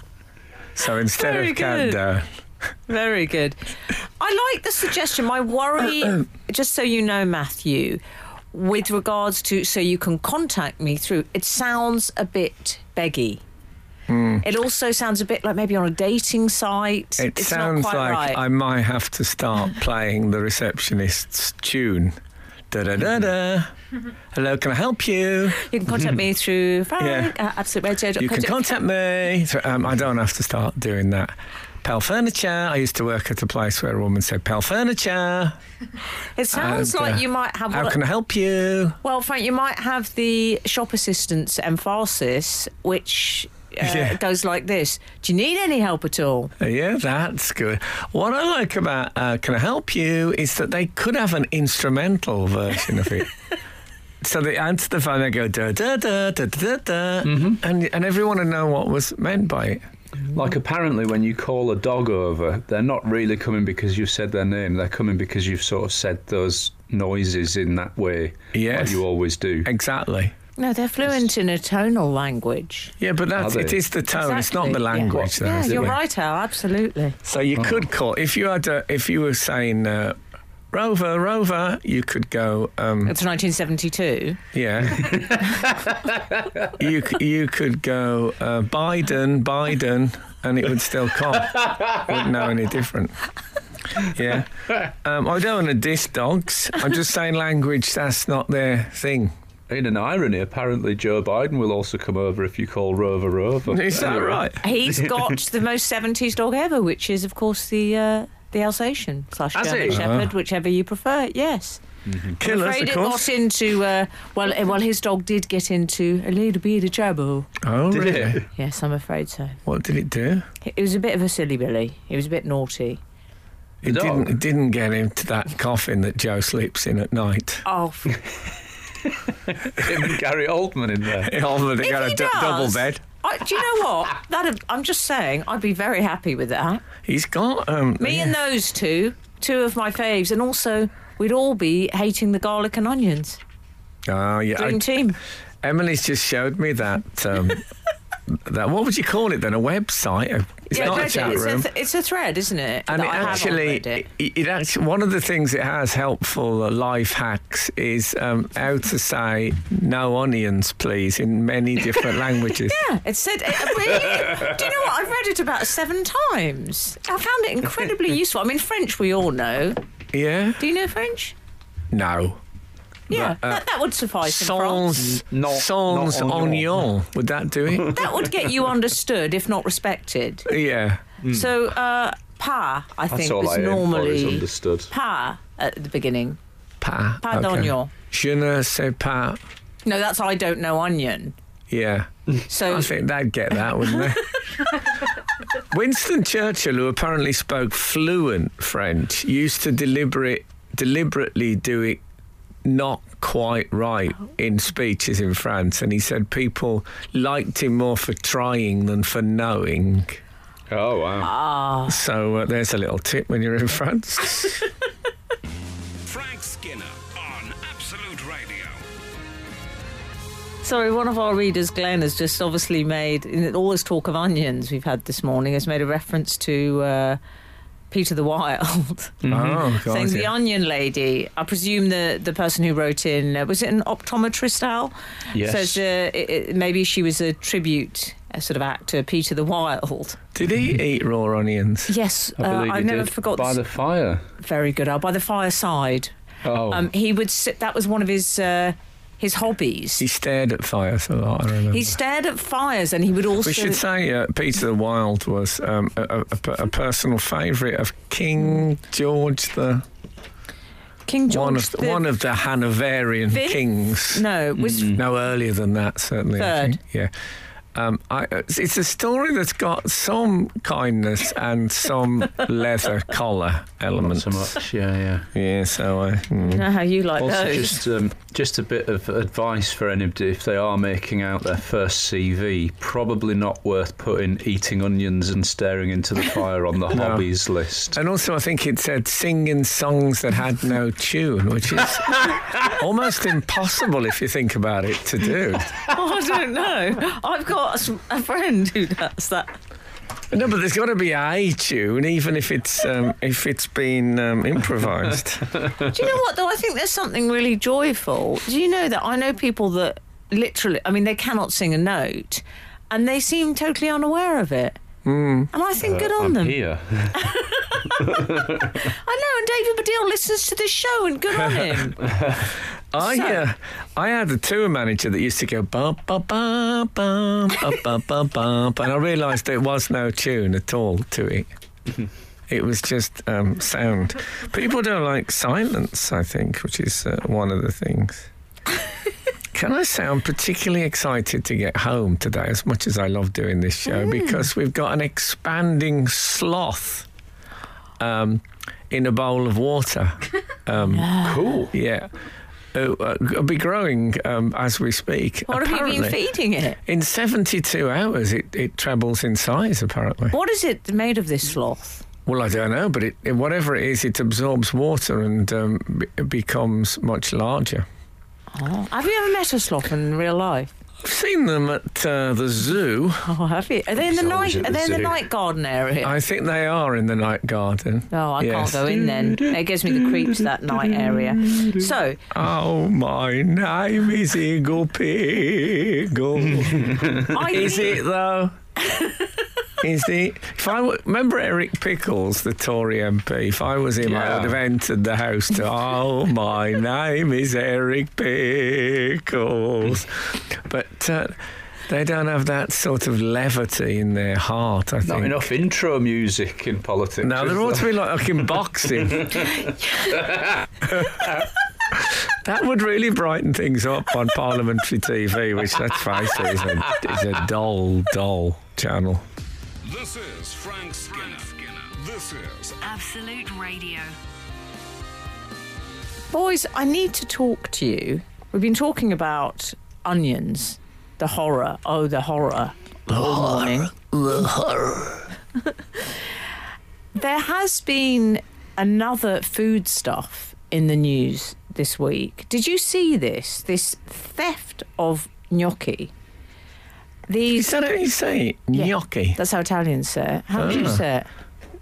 Speaker 3: so instead
Speaker 4: Very
Speaker 3: of
Speaker 4: good.
Speaker 3: Countdown,
Speaker 4: Very good. I like the suggestion. My worry, just so you know, Matthew, with regards to so you can contact me through, it sounds a bit beggy. It also sounds a bit like maybe on a dating site.
Speaker 3: it
Speaker 4: it's
Speaker 3: sounds like
Speaker 4: right.
Speaker 3: I might have to start playing the receptionist's tune. Da da da da. Hello, can I help you?
Speaker 4: You can contact me through Frank at absoluteradio.co.uk.
Speaker 3: You can contact me. So, Um, I don't have to start doing that. Pell Furniture. I used to work at a place where a woman said Pell Furniture.
Speaker 4: It sounds
Speaker 3: And,
Speaker 4: like
Speaker 3: uh,
Speaker 4: you might have.
Speaker 3: How can I help you?
Speaker 4: Well, Frank, you might have the shop assistant's emphasis, which uh,
Speaker 3: Yeah.
Speaker 4: goes like this: Do you need any help at all?
Speaker 3: Uh, Yeah, that's good. What I like about uh, Can I Help You is that they could have an instrumental version of it. so they answer the phone. They go da da da da da da, and and everyone would know what was meant by it.
Speaker 5: Like apparently, when you call a dog over, they're not really coming because you've said their name. They're coming because you've sort of said those noises in that way.
Speaker 3: Yes.
Speaker 5: like you always do.
Speaker 3: Exactly.
Speaker 4: No, they're fluent in a tonal language.
Speaker 3: Yeah, but that's
Speaker 5: Are
Speaker 3: it
Speaker 5: they?
Speaker 3: is the tone. It's not the
Speaker 4: Exactly, yeah.
Speaker 3: language. though,
Speaker 4: Yeah,
Speaker 3: is
Speaker 4: you're
Speaker 3: it?
Speaker 4: right, Al. Absolutely.
Speaker 3: So you could call if you had a, if you were saying uh, Rover, Rover, you could go. Um,
Speaker 4: It's 1972.
Speaker 3: yeah. you you could go uh, Biden, Biden, and it would still come. Wouldn't know any different. Yeah. Um, I don't want to diss dogs. I'm just saying language. That's not their thing.
Speaker 5: In an irony, apparently Joe Biden will also come over if you call Rover Rover.
Speaker 3: Is that right?
Speaker 4: He's got the most 70s dog ever, which is, of course, the uh, the Alsatian slash
Speaker 5: Has
Speaker 4: German
Speaker 5: he?
Speaker 4: Shepherd, whichever you prefer. Yes. I'm
Speaker 3: Killers,
Speaker 4: afraid
Speaker 3: of
Speaker 4: it
Speaker 3: course.
Speaker 4: got into, uh, well, uh, well, his dog did get into a little bit of trouble.
Speaker 3: Oh,
Speaker 5: Did
Speaker 3: really?
Speaker 5: it?
Speaker 4: Yes, I'm afraid so.
Speaker 3: What did it do?
Speaker 4: It was a bit of a silly Billy. He was a bit naughty.
Speaker 3: It
Speaker 5: dog?
Speaker 3: didn't. It didn't get into that coffin that Joe sleeps in at night.
Speaker 4: Oh,
Speaker 5: Him and Gary Oldman in there.
Speaker 3: Oh, they
Speaker 4: If
Speaker 3: got a
Speaker 4: he
Speaker 3: du- double bed.
Speaker 4: I, do you know what? That I'm just saying, I'd be very happy with that.
Speaker 3: He's got um.
Speaker 4: Me
Speaker 3: yeah.
Speaker 4: and those two, two of my faves, and also we'd all be hating the garlic and onions.
Speaker 3: Oh yeah.
Speaker 4: Dream
Speaker 3: I-
Speaker 4: team.
Speaker 3: Emily's just showed me that. Um, that what would you call it then? A website? It's not a chat
Speaker 4: it's,
Speaker 3: room.
Speaker 4: a th- it's a thread, isn't it?
Speaker 3: and it
Speaker 4: I have on
Speaker 3: actually, it, it actually, one of the things it has helpful uh, life hacks is um, how to say "no onions, please" in many different languages.
Speaker 4: Yeah, it said. It, really, do you know what? I've read it about seven times. I found it incredibly useful. I mean, French we all know.
Speaker 3: Yeah.
Speaker 4: Do you know French?
Speaker 3: No.
Speaker 4: Yeah,
Speaker 3: uh,
Speaker 4: that, that would suffice in France.
Speaker 3: Sans, sans
Speaker 5: not onion.
Speaker 3: oignon. Would that do it?
Speaker 4: That would get you understood, if not respected.
Speaker 3: yeah.
Speaker 4: So, uh, pa, I
Speaker 5: That's
Speaker 4: think,
Speaker 5: all
Speaker 4: was
Speaker 5: I aim is
Speaker 4: normally
Speaker 5: understood.
Speaker 4: pa at the beginning.
Speaker 3: Pa.
Speaker 4: Pas
Speaker 3: okay.
Speaker 4: d'oignon.
Speaker 3: Je ne sais pas.
Speaker 4: No, that's I don't know onion.
Speaker 3: Yeah.
Speaker 4: So
Speaker 3: I think they'd get that, wouldn't they? Winston Churchill, who apparently spoke fluent French, used to deliberate, deliberately do it not quite right in speeches in France. And he said people liked him more for trying than for knowing.
Speaker 5: Oh, wow.
Speaker 3: So uh, there's a little tip when you're in France.
Speaker 1: Frank Skinner on Absolute Radio.
Speaker 4: Sorry, one of our readers, Glenn, has just obviously made in all this talk of onions we've had this morning has made a reference to uh, Peter the Wild,
Speaker 3: Oh, God,
Speaker 4: saying the onion lady. I presume the the person who wrote in uh, was it an optometrist? Al
Speaker 5: Yes.
Speaker 4: says uh, it, it, maybe she was a tribute. A sort of actor, Peter the Wild.
Speaker 3: Did he eat raw onions?
Speaker 4: Yes,
Speaker 5: I
Speaker 4: uh, I
Speaker 5: he
Speaker 4: never forgot.
Speaker 5: By the fire.
Speaker 4: Very good. Al by the fireside.
Speaker 5: Oh.
Speaker 4: Um, he would sit. That was one of his uh, his hobbies.
Speaker 3: He stared at fires a lot, I remember.
Speaker 4: He stared at fires, and he would also.
Speaker 3: we should say uh, Peter the Wild was um, a, a, a- personal favourite of King George the
Speaker 4: King George
Speaker 3: one of the, one of the Hanoverian
Speaker 4: Fifth?
Speaker 3: kings.
Speaker 4: No, was
Speaker 3: No earlier than that, certainly.
Speaker 4: Third.
Speaker 3: Yeah. Um, I, it's- it's a story that's got some kindness and some leather collar elements.
Speaker 5: Not
Speaker 3: elements.
Speaker 5: so much, yeah, yeah.
Speaker 3: Yeah, so I. hmm.
Speaker 4: You know how you like
Speaker 5: Also,
Speaker 4: those.
Speaker 5: just um, just a bit of advice for anybody if they are making out their first CV. Probably not worth putting eating onions and staring into the fire on the hobbies list.
Speaker 3: And also, I think it said singing songs that had no tune, which is almost impossible if you think about it to do.
Speaker 4: Oh, I don't know. I've got a s- a friend who does that.
Speaker 3: No, but there's got to be a tune, even if it's um, if it's been um, improvised.
Speaker 4: Do you know what, though? I think there's something really joyful. Do you know that I know people that literally, I mean, they cannot sing a note and they seem totally unaware of it. Mm. And I think uh, good on
Speaker 5: I'm
Speaker 4: them.
Speaker 5: Here.
Speaker 4: I know, and David Baddiel listens to the show, and good on him.
Speaker 3: I,
Speaker 4: so.
Speaker 3: uh, I had a tour manager that used to go ba ba ba ba ba ba ba, and I realised there was no tune at all to it. It was just um, sound. People don't like silence, I think, which is uh, one of the things. Can I say I'm particularly excited to get home today, as much as I love doing this show, because we've got an expanding sloth um, in a bowl of water. Um,
Speaker 5: Cool.
Speaker 3: yeah. It'll be growing um, as we speak.
Speaker 4: What have you been feeding it?
Speaker 3: In 72 hours, it, it trebles in size, apparently.
Speaker 4: What is it made of this sloth?
Speaker 3: Well, I don't know, but it, it- whatever it is, it absorbs water and um, b- becomes much larger.
Speaker 4: Oh. Have you ever met a sloth in real life?
Speaker 3: I've seen them at uh, the zoo.
Speaker 4: Oh, have you? Are they in the
Speaker 5: It's
Speaker 4: night?
Speaker 5: at
Speaker 4: Are they in the
Speaker 5: zoo.
Speaker 4: night garden area?
Speaker 3: I think they are in the night garden.
Speaker 4: Oh, I
Speaker 3: Yes.
Speaker 4: can't go in then. It gives me the creeps that night area. So,
Speaker 3: Oh, my name is Iggle Piggle.
Speaker 4: I
Speaker 3: is it though? Is the If I remember Eric Pickles, the Tory MP, if I was him, I would have entered the house to, oh, my name is Eric Pickles. But uh, they don't have that sort of levity in their heart, I think.
Speaker 5: Not
Speaker 3: think.
Speaker 5: enough intro music in politics.
Speaker 3: No,
Speaker 5: is
Speaker 3: there ought to be like, like in boxing. that would really brighten things up on parliamentary TV, which, let's face it, is a, is a dull, dull channel.
Speaker 1: This is Frank Skinner. This is
Speaker 2: Absolute Radio.
Speaker 4: Boys, I need to talk to you. We've been talking about onions, the horror. Oh, the horror. The all morning. there has been another food stuff in the news this week. Did you see this? This theft of gnocchi.
Speaker 3: Is
Speaker 4: These.
Speaker 3: that how you say it?
Speaker 4: Yeah.
Speaker 3: Gnocchi?
Speaker 4: That's how Italians say it. How do you
Speaker 3: Ah.
Speaker 4: say it?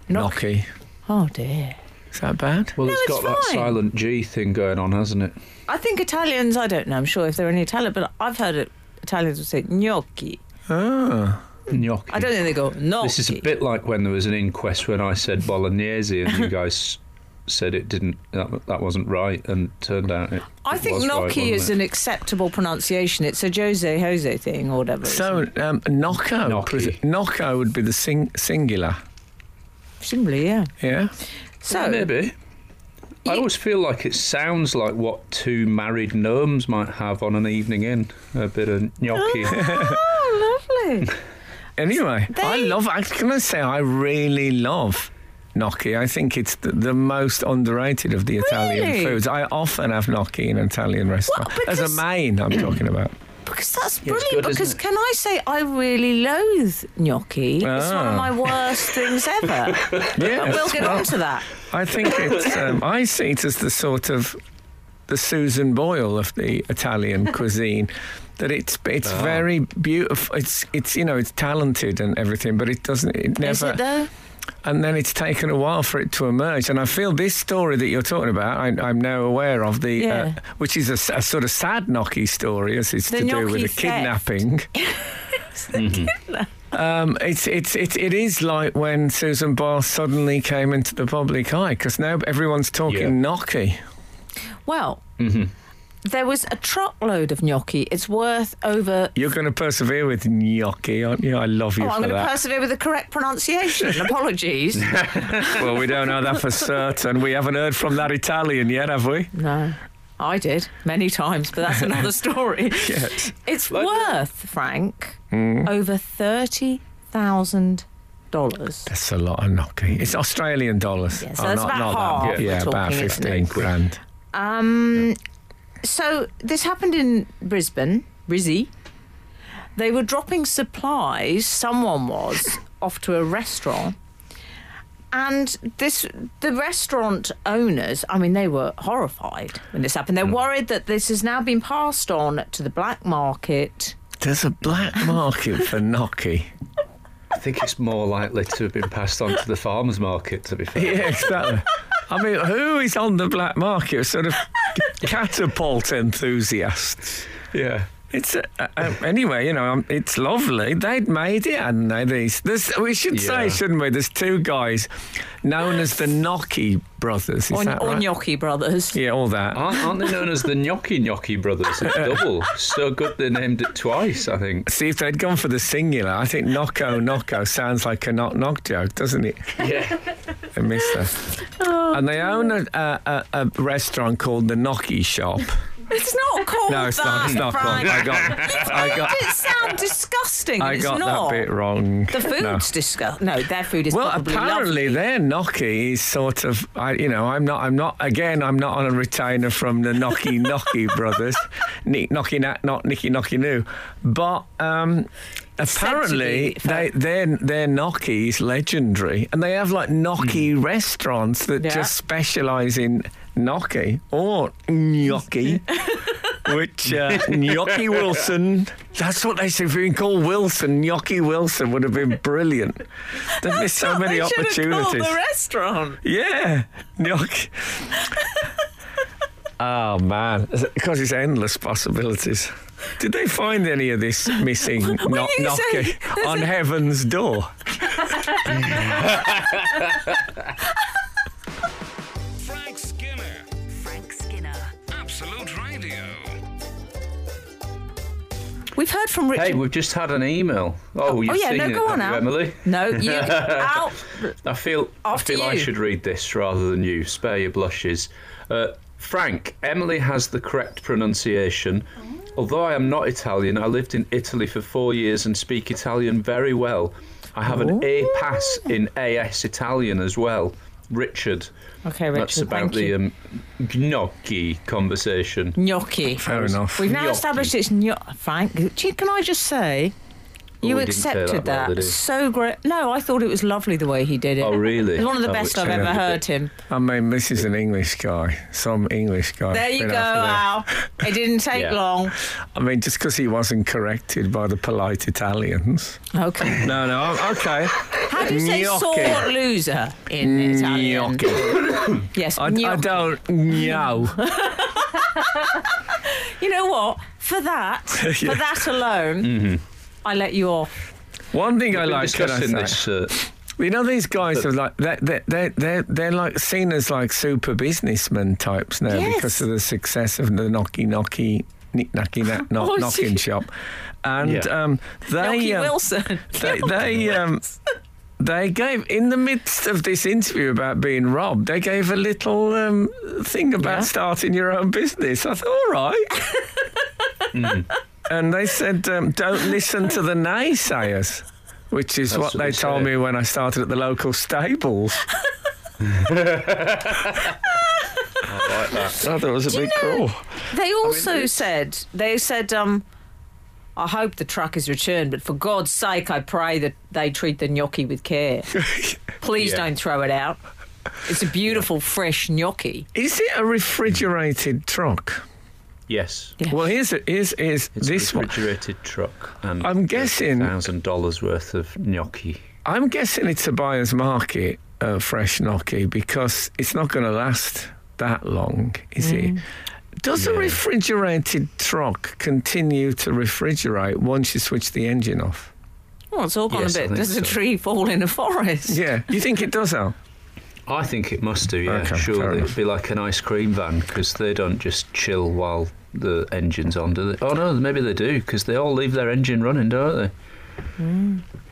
Speaker 3: Gnocchi.
Speaker 4: Oh dear.
Speaker 3: Is that bad?
Speaker 5: Well,
Speaker 4: No,
Speaker 5: it's
Speaker 4: it's
Speaker 5: got that
Speaker 4: fine.
Speaker 5: silent G thing going on, hasn't it?
Speaker 4: I think Italians. I don't know. I'm sure if they're any Italian, but I've heard it. Italians would say gnocchi.
Speaker 3: Ah.
Speaker 5: Gnocchi.
Speaker 4: I don't think they go gnocchi.
Speaker 5: This is a bit like when there was an inquest when I said bolognese and you guys said it didn't. That, that wasn't right, and turned out it.
Speaker 4: I
Speaker 5: it
Speaker 4: think
Speaker 5: was right,
Speaker 4: is
Speaker 5: it?
Speaker 4: an acceptable pronunciation. It's a Jose Jose thing or whatever.
Speaker 3: So, um, Nocco.
Speaker 5: Gnocchi.
Speaker 3: pres- would be the sing- singular.
Speaker 4: Simply, yeah.
Speaker 3: Yeah?
Speaker 4: So
Speaker 5: maybe. I always feel like it sounds like what two married gnomes might have on an evening in. A bit of gnocchi.
Speaker 4: Oh, lovely.
Speaker 3: Anyway, I love. I can I say I really love gnocchi. I think it's the, the most underrated of the Italian
Speaker 4: Really?
Speaker 3: foods. I often have gnocchi in an Italian restaurant. As a
Speaker 4: because-
Speaker 3: main, I'm talking about.
Speaker 4: because that's
Speaker 5: Yeah, it's
Speaker 4: brilliant.
Speaker 5: good, isn't
Speaker 4: because
Speaker 5: it?
Speaker 4: can I say I really loathe gnocchi? It's one of
Speaker 3: Ah.
Speaker 4: my worst things ever.
Speaker 3: Yeah,
Speaker 4: But we'll get on to that.
Speaker 3: I think it's. Um, I see it as the sort of the Susan Boyle of the Italian cuisine. That it's it's
Speaker 5: Ah.
Speaker 3: very beautiful. It's it's you know it's talented and everything, but it doesn't. It never.
Speaker 4: Is it though?
Speaker 3: And then it's taken a while for it to emerge. And I feel this story that you're talking about, I, I'm now aware of the,
Speaker 4: Yeah.
Speaker 3: uh, which is a sort of sad gnocchi story, as it's
Speaker 4: The
Speaker 3: to do with
Speaker 4: gnocchi
Speaker 3: a
Speaker 4: theft.
Speaker 3: kidnapping. Um, it's it's it, it is like when Susan Boyle suddenly came into the public eye because now everyone's talking
Speaker 5: Yeah.
Speaker 3: gnocchi.
Speaker 4: Well, there was a truckload of gnocchi. It's worth over.
Speaker 3: You're going to persevere with gnocchi, aren't you? I love you
Speaker 4: Oh, I'm going to persevere with the correct pronunciation. Apologies.
Speaker 3: well, we don't know that for certain. We haven't heard from that Italian yet, have we?
Speaker 4: No, I did many times, but that's another story.
Speaker 3: Yes.
Speaker 4: It's
Speaker 5: Like-
Speaker 4: worth, Frank,
Speaker 3: Hmm?
Speaker 4: over thirty thousand dollars.
Speaker 3: That's a lot of gnocchi. It's Australian dollars.
Speaker 4: Yeah, so that's
Speaker 3: not,
Speaker 4: about
Speaker 3: not
Speaker 4: half
Speaker 3: That, yeah, about 15
Speaker 4: it?
Speaker 3: grand.
Speaker 4: Um, so this happened in Brisbane, Brizzy. They were dropping supplies. Someone was off to a restaurant. And this, the restaurant owners, I mean, they were horrified when this happened. They're hmm. worried that this has now been passed on to the black market.
Speaker 3: There's a black market for gnocchi.
Speaker 5: I think it's more likely to have been passed on to the farmers market. To be fair.
Speaker 3: Yeah, exactly. I mean, who is on the black market? Sort of catapult enthusiasts.
Speaker 5: Yeah.
Speaker 3: It's uh, uh, anyway, you know, um, it's lovely. They'd made it, hadn't they? These, there's, we should say, shouldn't we? There's two guys known as the Gnocchi brothers. Is
Speaker 4: Or,
Speaker 3: that
Speaker 4: or
Speaker 3: right?
Speaker 4: gnocchi brothers.
Speaker 3: Yeah, all that.
Speaker 5: Aren't, aren't they known as the Gnocchi Gnocchi brothers? It's double. So good they named it twice, I think.
Speaker 3: See, if they'd gone for the singular, I think Knocko Knocko sounds like a knock knock joke, doesn't it?
Speaker 5: Yeah.
Speaker 3: I miss that. and they own a, a, a, restaurant called the Gnocchi Shop.
Speaker 4: It's not called
Speaker 3: No, it's
Speaker 4: that.
Speaker 3: not. It's not called. I got. I got.
Speaker 4: It sounds disgusting.
Speaker 3: I
Speaker 4: it's
Speaker 3: got
Speaker 4: not.
Speaker 3: that bit wrong.
Speaker 4: The food's
Speaker 3: No.
Speaker 4: disgusting. No, their food is
Speaker 3: Well,
Speaker 4: probably
Speaker 3: apparently
Speaker 4: lovely.
Speaker 3: their gnocchi is sort of, I, you know, I'm not, I'm not. Again, I'm not on a retainer from the Gnocchi Gnocchi brothers, Nick Nat, not Nicky Gnocchi New, but um, apparently they, their their gnocchi is legendary, and they have like gnocchi restaurants that.
Speaker 4: Yeah.
Speaker 3: just specialise in gnocchi or gnocchi. Which uh, Gnocchi Wilson? That's what they said. If we can call Wilson, Gnocchi Wilson would have been brilliant. There'd be so many
Speaker 4: they should have
Speaker 3: opportunities.
Speaker 4: the restaurant.
Speaker 3: Yeah, gnocchi. oh man, because it's endless possibilities. Did they find any of this missing knock,
Speaker 4: you say
Speaker 3: gnocchi
Speaker 4: there's
Speaker 3: on
Speaker 4: a-
Speaker 3: heaven's door?
Speaker 1: Frank Skinner.
Speaker 2: Frank Skinner.
Speaker 1: Absolute Radio.
Speaker 4: We've heard from Richard.
Speaker 5: Hey, we've just had an email. Oh, you've
Speaker 4: oh yeah,
Speaker 5: seen
Speaker 4: no,
Speaker 5: it,
Speaker 4: go on
Speaker 5: have
Speaker 4: out.
Speaker 5: you, Emily?
Speaker 4: No, you out.
Speaker 5: I feel
Speaker 4: After
Speaker 5: I feel I should read this rather than you. Spare your blushes. Uh, Frank, Emily has the correct pronunciation. Although I am not Italian, I lived in Italy for four years and speak Italian very well. I have an A pass in AS Italian as well. Richard.
Speaker 4: Okay, Richard.
Speaker 5: That's about
Speaker 4: thank
Speaker 5: the um, gnocchi conversation.
Speaker 4: gnocchi.
Speaker 3: Fair enough.
Speaker 4: We've now
Speaker 5: Gnocchi.
Speaker 4: established it's gnocchi. Frank, can I just say, you
Speaker 5: he didn't say
Speaker 4: accepted
Speaker 5: that well,
Speaker 4: that, so great. No, I thought it was lovely the way he did it.
Speaker 5: Oh, really?
Speaker 4: It's one of the
Speaker 5: Oh,
Speaker 4: best I've ever heard
Speaker 5: bit-
Speaker 4: him.
Speaker 3: I mean, this is an English guy, some English guy.
Speaker 4: There you go,
Speaker 3: after.
Speaker 4: Al. It didn't take
Speaker 5: Yeah.
Speaker 4: long.
Speaker 3: I mean, just because he wasn't corrected by the polite Italians.
Speaker 4: Okay.
Speaker 3: No, no, okay.
Speaker 4: How do you say
Speaker 3: Gnocchi.
Speaker 4: sore loser in Italian?
Speaker 3: Gnocchi.
Speaker 4: Yes,
Speaker 3: I, I don't know.
Speaker 4: You know what? For that, for that alone,
Speaker 5: Mm-hmm.
Speaker 4: I let you off.
Speaker 3: One thing I
Speaker 5: We've been
Speaker 3: like, can I say?
Speaker 5: this. Uh,
Speaker 3: You know, these guys are like they're they're they're they're, they're like seen as like super businessman types now
Speaker 4: Yes.
Speaker 3: because of the success of the knocky knocky nick nacky knack knock
Speaker 4: Oh,
Speaker 3: knocking shop, and
Speaker 5: Yeah.
Speaker 3: um, they
Speaker 4: Gnocchi
Speaker 3: um,
Speaker 4: Wilson.
Speaker 3: they they um. They gave, in the midst of this interview about being robbed, they gave a little um, thing about
Speaker 4: Yeah.
Speaker 3: starting your own business. I thought, all right.
Speaker 5: Mm.
Speaker 3: And they said, um, don't listen to the naysayers, which is
Speaker 5: That's
Speaker 3: what
Speaker 5: what
Speaker 3: they
Speaker 5: they
Speaker 3: told me when I started at the local stables.
Speaker 5: I like that.
Speaker 3: I thought it was a bit cruel.
Speaker 4: They also said they said um I hope the truck is returned, but for God's sake, I pray that they treat the gnocchi with care. Please
Speaker 5: Yeah.
Speaker 4: don't throw it out. It's a beautiful, fresh gnocchi.
Speaker 3: Is it a refrigerated truck?
Speaker 5: Yes.
Speaker 4: Yeah.
Speaker 3: Well, here's here's, here's
Speaker 5: It's
Speaker 3: this
Speaker 5: a
Speaker 3: one.
Speaker 5: refrigerated truck and
Speaker 3: I'm guessing-
Speaker 5: thousand dollars worth of gnocchi.
Speaker 3: I'm guessing it's a buyer's market, uh, fresh gnocchi, because it's not going to last that long, is
Speaker 4: Mm.
Speaker 3: it? Does a refrigerated truck continue to refrigerate once you switch the engine off?
Speaker 4: Well, it's all gone
Speaker 5: Yes, I
Speaker 4: a bit.
Speaker 5: think
Speaker 4: Does a tree fall in a forest?
Speaker 3: Yeah. You think it does, Al?
Speaker 5: I think it must do, yeah.
Speaker 3: Okay, fair
Speaker 5: Surely it'd be like an ice cream van because they don't just chill while the engine's on, do they? Oh no, maybe they do because they all leave their engine running, don't they?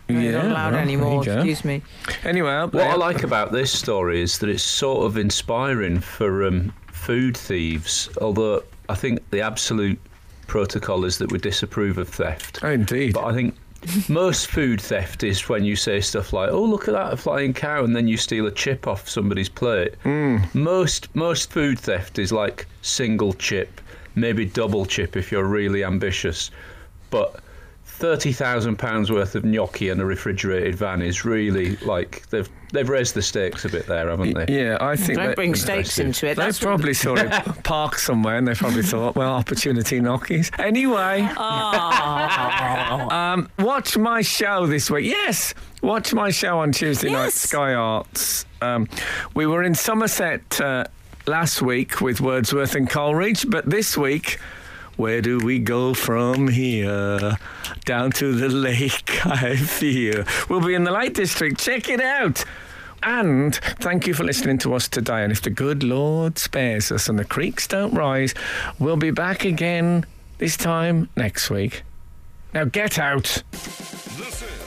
Speaker 4: They're not allowed
Speaker 3: well,
Speaker 4: anymore.
Speaker 3: there.
Speaker 4: Excuse me.
Speaker 3: Anyway, up
Speaker 5: What I like about this story is that it's sort of inspiring for um, food thieves, although I think the absolute protocol is that we disapprove of theft.
Speaker 3: Oh, indeed.
Speaker 5: But I think most food theft is when you say stuff like, "Oh, look at that a flying cow," and then you steal a chip off somebody's plate. Most most food theft is like single chip, maybe double chip if you're really ambitious. But thirty thousand pounds worth of gnocchi and a refrigerated van is really like they've they've raised the stakes a bit there, haven't they?
Speaker 3: Yeah, I think
Speaker 4: Don't
Speaker 3: that-
Speaker 4: bring steaks
Speaker 5: impressive.
Speaker 4: into it.
Speaker 3: They
Speaker 4: That's what-
Speaker 3: probably saw it parked somewhere and they probably thought, well, opportunity knockies. Anyway, um, watch my show this week. Yes, watch my show on Tuesday night, Sky Arts. Um, we were in Somerset uh, last week with Wordsworth and Coleridge, but this week, where do we go from here? Down to the lake, I fear. We'll be in the Lake District. Check it out. And thank you for listening to us today. And if the good Lord spares us and the creeks don't rise, we'll be back again this time next week. Now get out.
Speaker 1: This